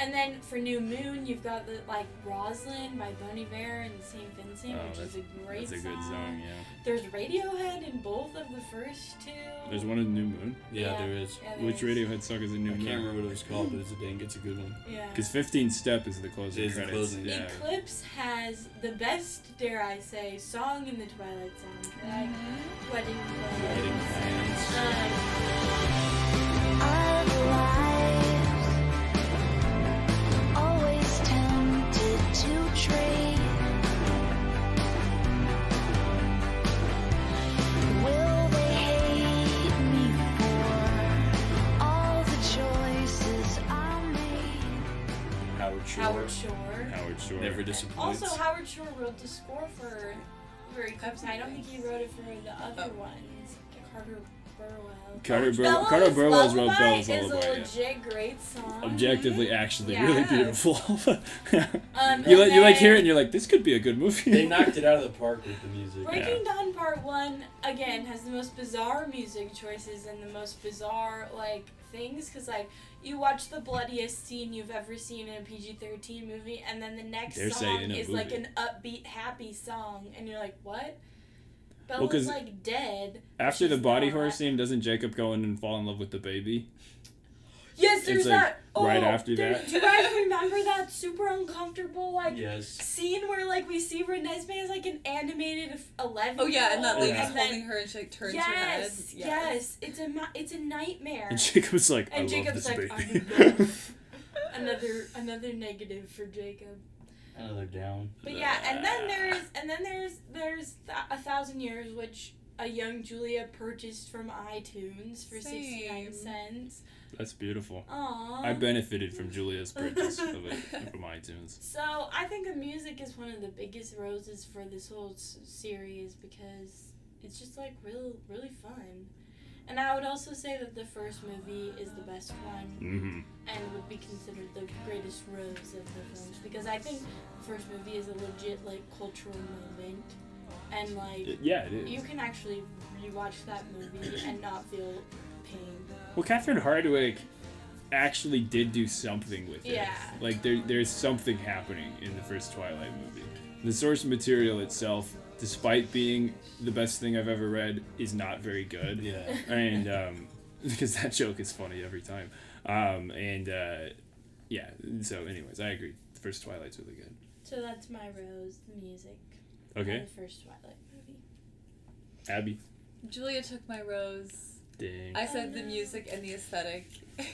S5: and then for New Moon, you've got the like Roslyn by Bon Iver and St. Vincent,
S3: Oh,
S5: which is a great
S3: That's a good song, yeah.
S5: There's Radiohead in both of the first two.
S3: There's one in New Moon.
S6: Yeah,
S5: Yeah.
S6: there is.
S5: Yeah, there
S3: Which
S5: is.
S3: Radiohead song is in New
S6: I can't
S3: Moon?
S6: remember what it was called, but it's a dang, it's a good one.
S5: Yeah.
S3: Because 15 Step is the closing
S6: It is the
S3: credits.
S6: closing,
S3: yeah.
S5: Eclipse has the best, dare I say, song in the Twilight soundtrack. Wedding Plans.
S6: Wedding plans.
S5: Um,
S3: Shore.
S5: Howard Shore.
S3: Howard Shore.
S6: Never disappoints.
S5: Also, Howard Shore wrote the score for for Eclipse. I don't think he wrote it for the other
S7: Oh.
S5: ones. Carter Burwell.
S3: Carter, Bur-
S5: Bella's
S3: Carter Burwell's wrote
S5: Lullaby
S3: Bella's
S5: is a
S3: Lullaby. yeah.
S5: legit great song.
S3: Objectively, actually, really beautiful. <laughs>
S5: Um,
S3: you like you like hear it and you're like, this could be a good movie.
S6: They knocked it out of the park with the music.
S5: Breaking Dawn Part One again has the most bizarre music choices and the most bizarre like things because like you watch the bloodiest scene you've ever seen in a PG-13 movie and then the next
S3: say
S5: song is like an upbeat happy song and you're like what?
S3: Well,
S5: like dead.
S3: After the body horror scene, doesn't Jacob go in and fall in love with the baby?
S5: Yes, there's
S3: It's, like,
S5: that. Oh,
S3: right after
S5: there-
S3: that.
S5: Do you guys remember that super uncomfortable like
S6: Yes.
S5: scene where like we see Renesmee as like an animated eleven?
S7: Oh yeah, and that lady's
S3: Yeah.
S7: holding her and she like turns her head.
S5: Yes, yes, it's a it's a nightmare.
S3: And Jacob's like, I
S5: And
S3: love
S5: Jacob's
S3: this
S5: like,
S3: baby.
S5: I'm <laughs> another another negative for Jacob.
S6: Another down.
S5: But yeah, and then ah. there's and then there's there's th- a thousand years, which a young Julia purchased from iTunes for sixty nine cents.
S3: That's beautiful.
S5: Aww.
S3: I benefited from Julia's purchase <laughs> of it from iTunes.
S5: So I think the music is one of the biggest roses for this whole s- series because it's just like real, really fun. And I would also say that the first movie is the best one
S3: hmm
S5: and would be considered the greatest rose of the films because I think the first movie is a legit like cultural moment and like
S3: Yeah, it is.
S5: you can actually rewatch that movie and not feel.
S3: Well, Catherine Hardwicke actually did do something with it.
S5: Yeah.
S3: Like there, there's something happening in the first Twilight movie. The source material itself, despite being the best thing I've ever read, is not very good.
S6: Yeah. <laughs>
S3: And um, <laughs> because that joke is funny every time. Um, and uh, yeah. So, anyways, I agree. The first Twilight's really good.
S5: So that's my rose, the music.
S3: Okay,
S5: The first Twilight movie.
S3: Abby.
S7: Julia took my rose.
S3: Dang.
S7: I said the music and the aesthetic <laughs>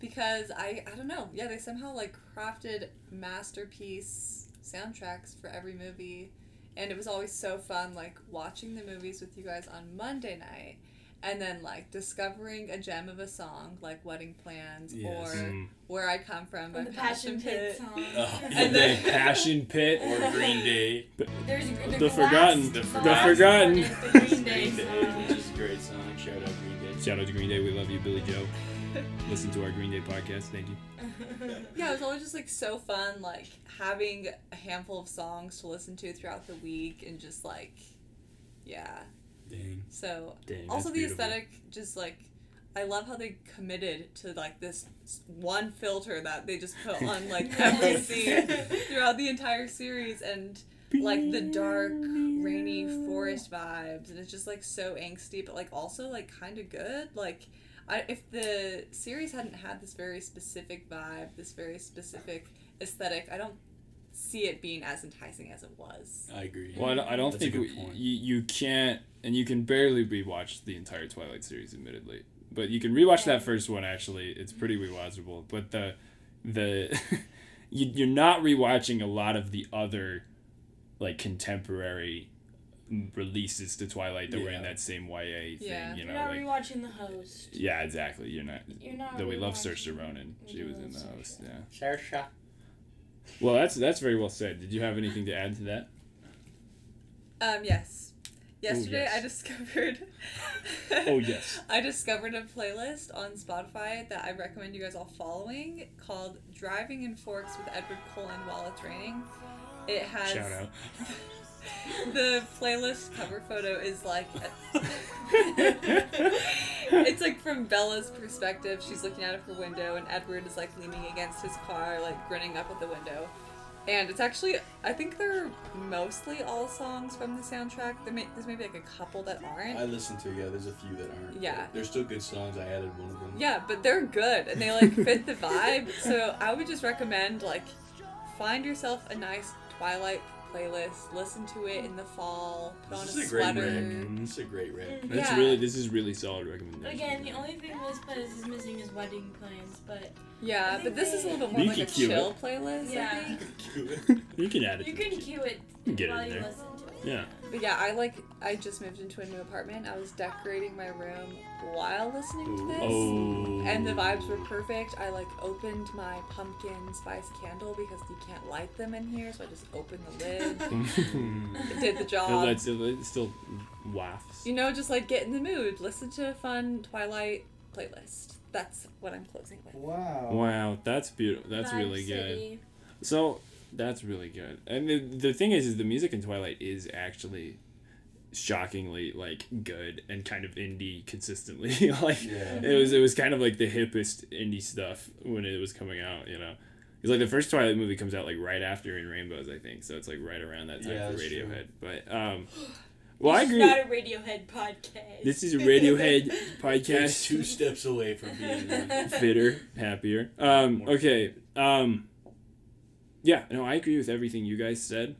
S7: because I I don't know. Yeah, they somehow like crafted masterpiece soundtracks for every movie, and it was always so fun like watching the movies with you guys on Monday night. And then, like discovering a gem of a song, like "Wedding Plans"
S6: Yes.
S7: or
S3: Mm.
S7: "Where I Come From" by
S5: the Passion Pit song. <laughs>
S6: Oh,
S7: And then- <laughs>
S3: Passion Pit.
S6: or Green <laughs> Day.
S5: There's the,
S3: The Forgotten.
S5: glass-
S3: The Forgotten.
S5: one is the Green Day
S6: Green Day,
S5: song.
S6: which is a great song. Shout out Green Day.
S3: Shout out to Green Day. We love you, Billie Joe. Listen to our Green Day podcast. Thank you.
S7: Yeah, it was always just like so fun, like having a handful of songs to listen to throughout the week and just like, yeah.
S6: Dang.
S7: So
S3: Dang,
S7: also the
S3: beautiful.
S7: aesthetic, just like, I love how they committed to like this one filter that they just put on <laughs> like every scene throughout the entire series and like the dark, rainy forest vibes, and it's just like so angsty, but like also like kind of good. Like, I, if the series hadn't had this very specific vibe, this very specific aesthetic, I don't see it being as enticing as it was.
S6: I agree.
S3: Well, I don't, I don't
S6: That's
S3: think we, you, you can't, and you can barely rewatch the entire Twilight series, admittedly. But you can rewatch that first one. Actually, it's pretty rewatchable. But the the <laughs> you, you're not rewatching a lot of the other like contemporary releases to Twilight that were in that same YA thing.
S7: Yeah.
S3: You
S5: You're not
S3: like
S5: rewatching the host.
S3: yeah, exactly. You're not.
S5: You're not.
S3: Though we love
S5: rewatching-
S3: Saoirse Ronan, she was in the
S5: Saoirse.
S3: host. Yeah.
S6: Saoirse.
S3: Well, that's that's very well said. Did you have anything to add to that?
S7: Um, yes. Yesterday
S3: yes.
S7: I discovered. <laughs>
S3: Oh, yes. <laughs>
S7: I discovered a playlist on Spotify that I recommend you guys all following called "Driving in Forks with Edward Cullen While It's Raining." It has
S3: Shout out. <laughs>
S7: the playlist cover photo is like it's like from Bella's perspective. She's looking out of her window, and Edward is like leaning against his car, like grinning up at the window. And it's actually, I think they're mostly all songs from the soundtrack. There may, there's maybe like a couple that aren't.
S6: I listened to yeah. There's a few that aren't.
S7: Yeah.
S6: There's still good songs. I added one of them.
S7: Yeah, but they're good and they like <laughs> fit the vibe. So I would just recommend like find yourself a nice Twilight playlist, listen to it in the fall, put on
S6: This
S7: a
S6: is a great
S7: sweater.
S6: rec. This is a great rec. Mm.
S3: That's
S7: Yeah.
S3: really this is really solid recommendation.
S5: Again, the only thing this playlist is missing is wedding plans, but
S7: Yeah, but
S5: think
S7: this is a little bit more like a chill
S3: it.
S7: playlist. I
S5: Yeah.
S7: think. <laughs>
S3: you can add it.
S5: you
S3: to
S5: can
S3: it.
S5: cue it
S3: can get it
S5: while
S3: in
S5: you listen to it.
S3: Yeah.
S7: But yeah, I like. I just moved into a new apartment. I was decorating my room while listening to this.
S3: Oh.
S7: And the vibes were perfect. I like opened my pumpkin spice candle because you can't light them in here, so I just opened the lid. it <laughs> did the job.
S3: lets- it it still wafts.
S7: You know, just like get in the mood. Listen to a fun Twilight playlist. That's what I'm closing with.
S10: Wow.
S3: Wow, that's beautiful. That's
S5: Vibe
S3: really good.
S5: City.
S3: So that's really good. And the, the thing is, is the music in Twilight is actually shockingly like good and kind of indie consistently. <laughs> like
S6: Yeah.
S3: it was, it was kind of like the hippest indie stuff when it was coming out. You know, it's like the first Twilight movie comes out like right after In Rainbows, I think. So it's like right around that time
S6: Yeah,
S3: for
S6: that's true.
S3: Radiohead. But um, <gasps> well, I
S5: It's
S3: agree.
S5: not a Radiohead podcast.
S3: This is a Radiohead <laughs>
S6: It's
S3: podcast.
S6: two steps away from being <laughs>
S3: fitter, happier. Um, okay. Um, yeah, no, I agree with everything you guys said,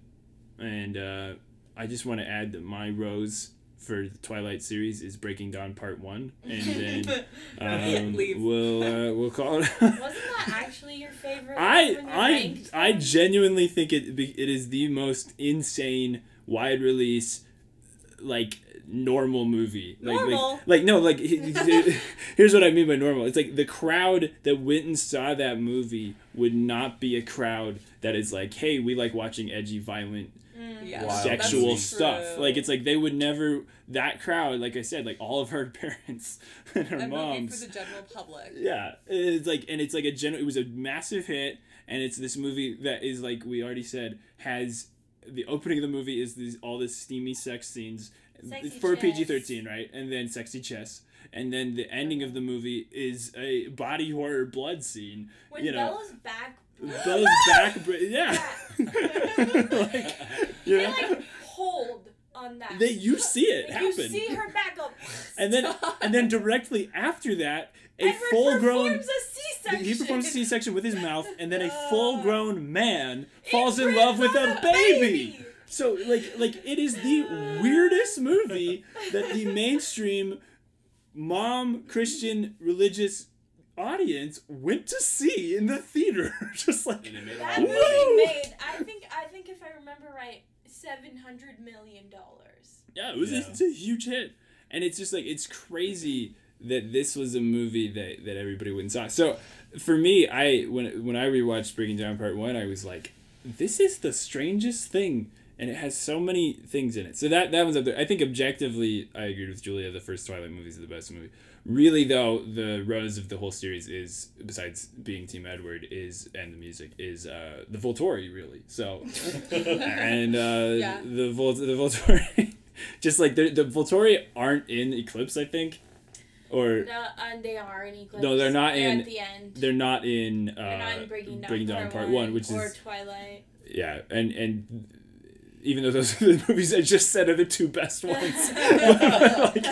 S3: and uh, I just want to add that my rose for the Twilight series is Breaking Dawn Part One, and then <laughs> um, <laughs>
S7: Leave.
S3: we'll uh, we'll call it. <laughs>
S5: Wasn't that actually your favorite?
S3: I I I genuinely think it it is the most insane wide release like normal movie like
S5: Normal?
S3: like, like no like he- he- <laughs> here's what i mean by normal it's like the crowd that went and saw that movie would not be a crowd that is like hey we like watching edgy violent mm,
S7: Yeah,
S6: Wild.
S7: that's
S3: sexual
S7: true.
S3: stuff like it's like they would never that crowd like i said like all of her <laughs> parents and her
S7: a movie
S3: moms
S7: for the general public.
S3: yeah, it's like, and it's like a gen. It was a massive hit, and it's this movie that is like we already said has the opening of the movie is these all this steamy sex scenes
S5: Sexy
S3: for. PG thirteen, right? And then sexy chess, and then the ending of the movie is a body horror blood scene.
S5: When
S3: you know,
S5: Bella's back,
S3: Bella's back, yeah, <laughs> like, you
S5: they
S3: know?
S5: like hold on that.
S3: They- you see it
S5: Like, You see her back up. <laughs>
S3: and then and then directly after that, a
S5: Edward
S3: full grown.
S5: performs a C-section.
S3: He performs a C-section with his mouth, and then a <laughs> full-grown man falls in love with a
S5: a
S3: baby.
S5: baby.
S3: So, like, like it is the weirdest movie that the mainstream mom Christian religious audience went to see in the theater. <laughs> Just like,
S6: And it made
S5: That
S6: all
S3: Woo!
S6: the
S5: movie made, I think, I think if I remember right, seven hundred million dollars.
S3: yeah, it was
S6: Yeah.
S3: it's a huge hit, and it's just like it's crazy that this was a movie that that everybody went and saw. So, for me, I when when I rewatched Breaking Dawn Part One, I was like, this is the strangest thing and it has so many things in it so that that one's up there i think objectively i agreed with julia the first twilight movie is the best movie really though the rose of the whole series is besides being team edward is and the music is uh the volturi really so <laughs> and uh
S7: Yeah.
S3: the Vol- the volturi <laughs> just like the, the volturi aren't in eclipse i think or
S5: No, and they are in Eclipse.
S3: No, they're not in-
S5: at the end.
S3: they're not in uh
S5: They're not in Breaking Dawn,
S3: Breaking Dawn
S5: part,
S3: Part
S5: one,
S3: One, which
S5: or
S3: is
S5: Twilight.
S3: yeah, and and even though those are <laughs> the movies I just said are the two best <laughs> ones, <laughs> like,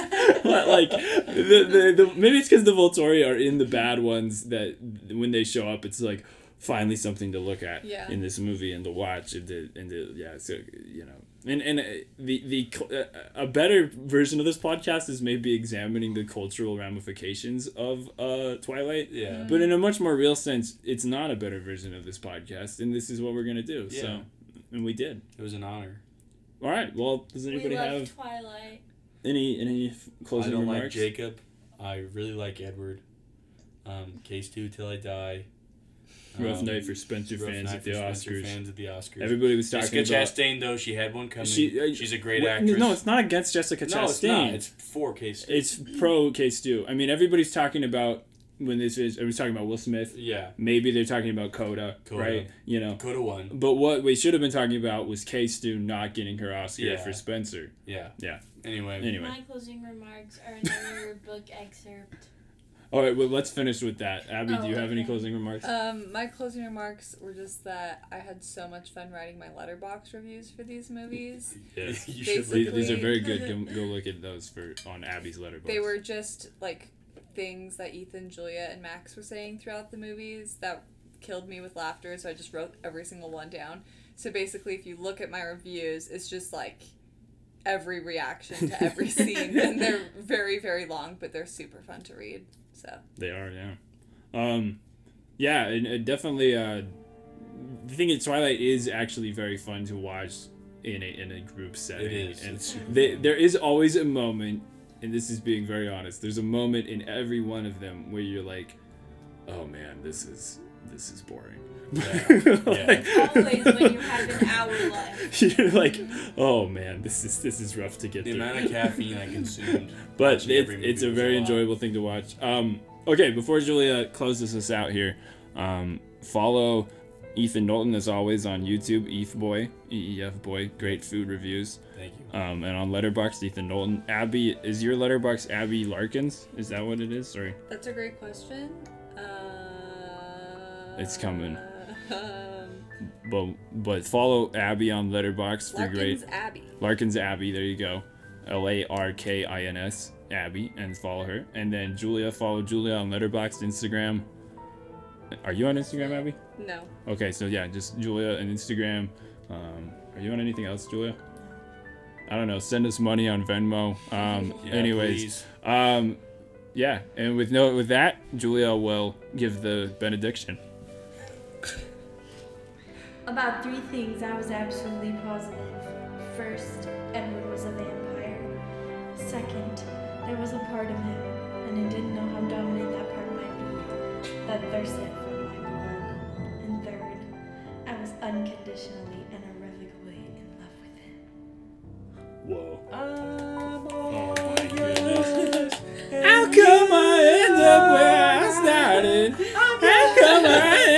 S3: but, like the, the, the maybe it's because the Volturi are in the bad ones that when they show up, it's like finally something to look at
S7: Yeah.
S3: in this movie and to watch and to and to yeah, so you know. And, and uh, the the uh, a better version of this podcast is maybe examining the cultural ramifications of uh, Twilight.
S6: Yeah.
S3: But in a much more real sense, it's not a better version of this podcast, and this is what we're gonna do. So,
S6: Yeah.
S3: And we did.
S6: It was an honor.
S3: All right. Well, does
S5: We
S3: anybody
S5: love
S3: have
S5: Twilight.
S3: any any f-
S6: I
S3: closing
S6: don't like? Jacob. I really like Edward. Um, K-Stew till I die.
S3: Rough
S6: Um,
S3: night for Spencer
S6: rough
S3: fans
S6: night
S3: at the
S6: for Spencer
S3: Oscars.
S6: Fans at the Oscars.
S3: Everybody was talking about.
S6: Jessica
S3: about.
S6: Chastain though she had one coming.
S3: She, uh,
S6: She's a great
S3: wh-
S6: actress.
S3: No, it's not against Jessica
S6: no, it's not. It's for Case. Two.
S3: It's pro K-Stew. I mean, everybody's talking about when this is. Everybody's talking about Will Smith.
S6: yeah.
S3: Maybe they're talking about Coda,
S6: Coda.
S3: right? You know.
S6: Could have won.
S3: But what we should have been talking about was K-Stew not getting her Oscar
S6: Yeah.
S3: for Spencer.
S6: Yeah.
S3: Yeah.
S6: Anyway.
S3: Anyway.
S5: My closing remarks are another book excerpt.
S3: All right. Well, let's finish with that. Abby, do you
S5: Oh,
S3: have any closing remarks?
S7: Um, my closing remarks were just that I had so much fun writing my Letterboxd reviews for these movies. <laughs>
S3: Yes.
S6: you
S3: These,
S6: should
S7: Basically-
S6: look
S3: these are very good. <laughs> Go, go look at those for on Abby's Letterboxd.
S7: They were just like things that Ethan, Julia, and Max were saying throughout the movies that killed me with laughter, so I just wrote every single one down. So basically, if you look at my reviews, it's just like every reaction to every <laughs> scene, and they're very, very long, but they're super fun to read. So
S3: They are, yeah. Um, yeah, and, and definitely. Uh, the thing is, Twilight is actually very fun to watch in a in a group setting.
S6: It is.
S3: And they, there is always a moment, and this is being very honest. There's a moment in every one of them where you're like, "Oh man, this is this is boring." <laughs> Like- <laughs>
S11: Always when you have an hour left. <laughs>
S3: you're like, "Oh man, this is this is rough to get
S6: The
S3: through."
S6: amount of caffeine I consumed.
S3: but
S6: watching
S3: it, it's a very
S6: lot.
S3: enjoyable thing to watch. Um, okay, before Julia closes us out here, um, follow Ethan Knowlton as always on YouTube, Eth Boy, E E F Boy, great food reviews.
S6: Thank you.
S3: Um, and on Letterboxd, Ethan Knowlton. Abby, is your Letterboxd Abby Larkins? Is that what it is? Sorry,
S7: That's a great question. Uh,
S3: It's coming.
S7: Um,
S3: but but follow Abby on Letterboxd for great.
S7: Larkins Abby.
S3: Larkins Abby, there you go. L A R K I N S Abby, and follow her. And then Julia, follow Julia on Letterboxd, Instagram. Are you on Instagram, Abby?
S7: No.
S3: Okay, so yeah, just Julia and Instagram. Um, are you on anything else, Julia? I don't know. Send us money on Venmo. Um, <laughs>
S6: Yeah,
S3: anyways, um, yeah, and with no with that, Julia will give the benediction.
S5: About three things I was absolutely positive. First, Edward was a vampire. Second, there was a part of him, and I didn't know how dominant that part might be, that thirsted for unconditionally and irrevocably in love with Him.
S3: Whoa.
S6: I'm oh
S3: my goodness.
S6: How
S3: come I end up where I started? How come I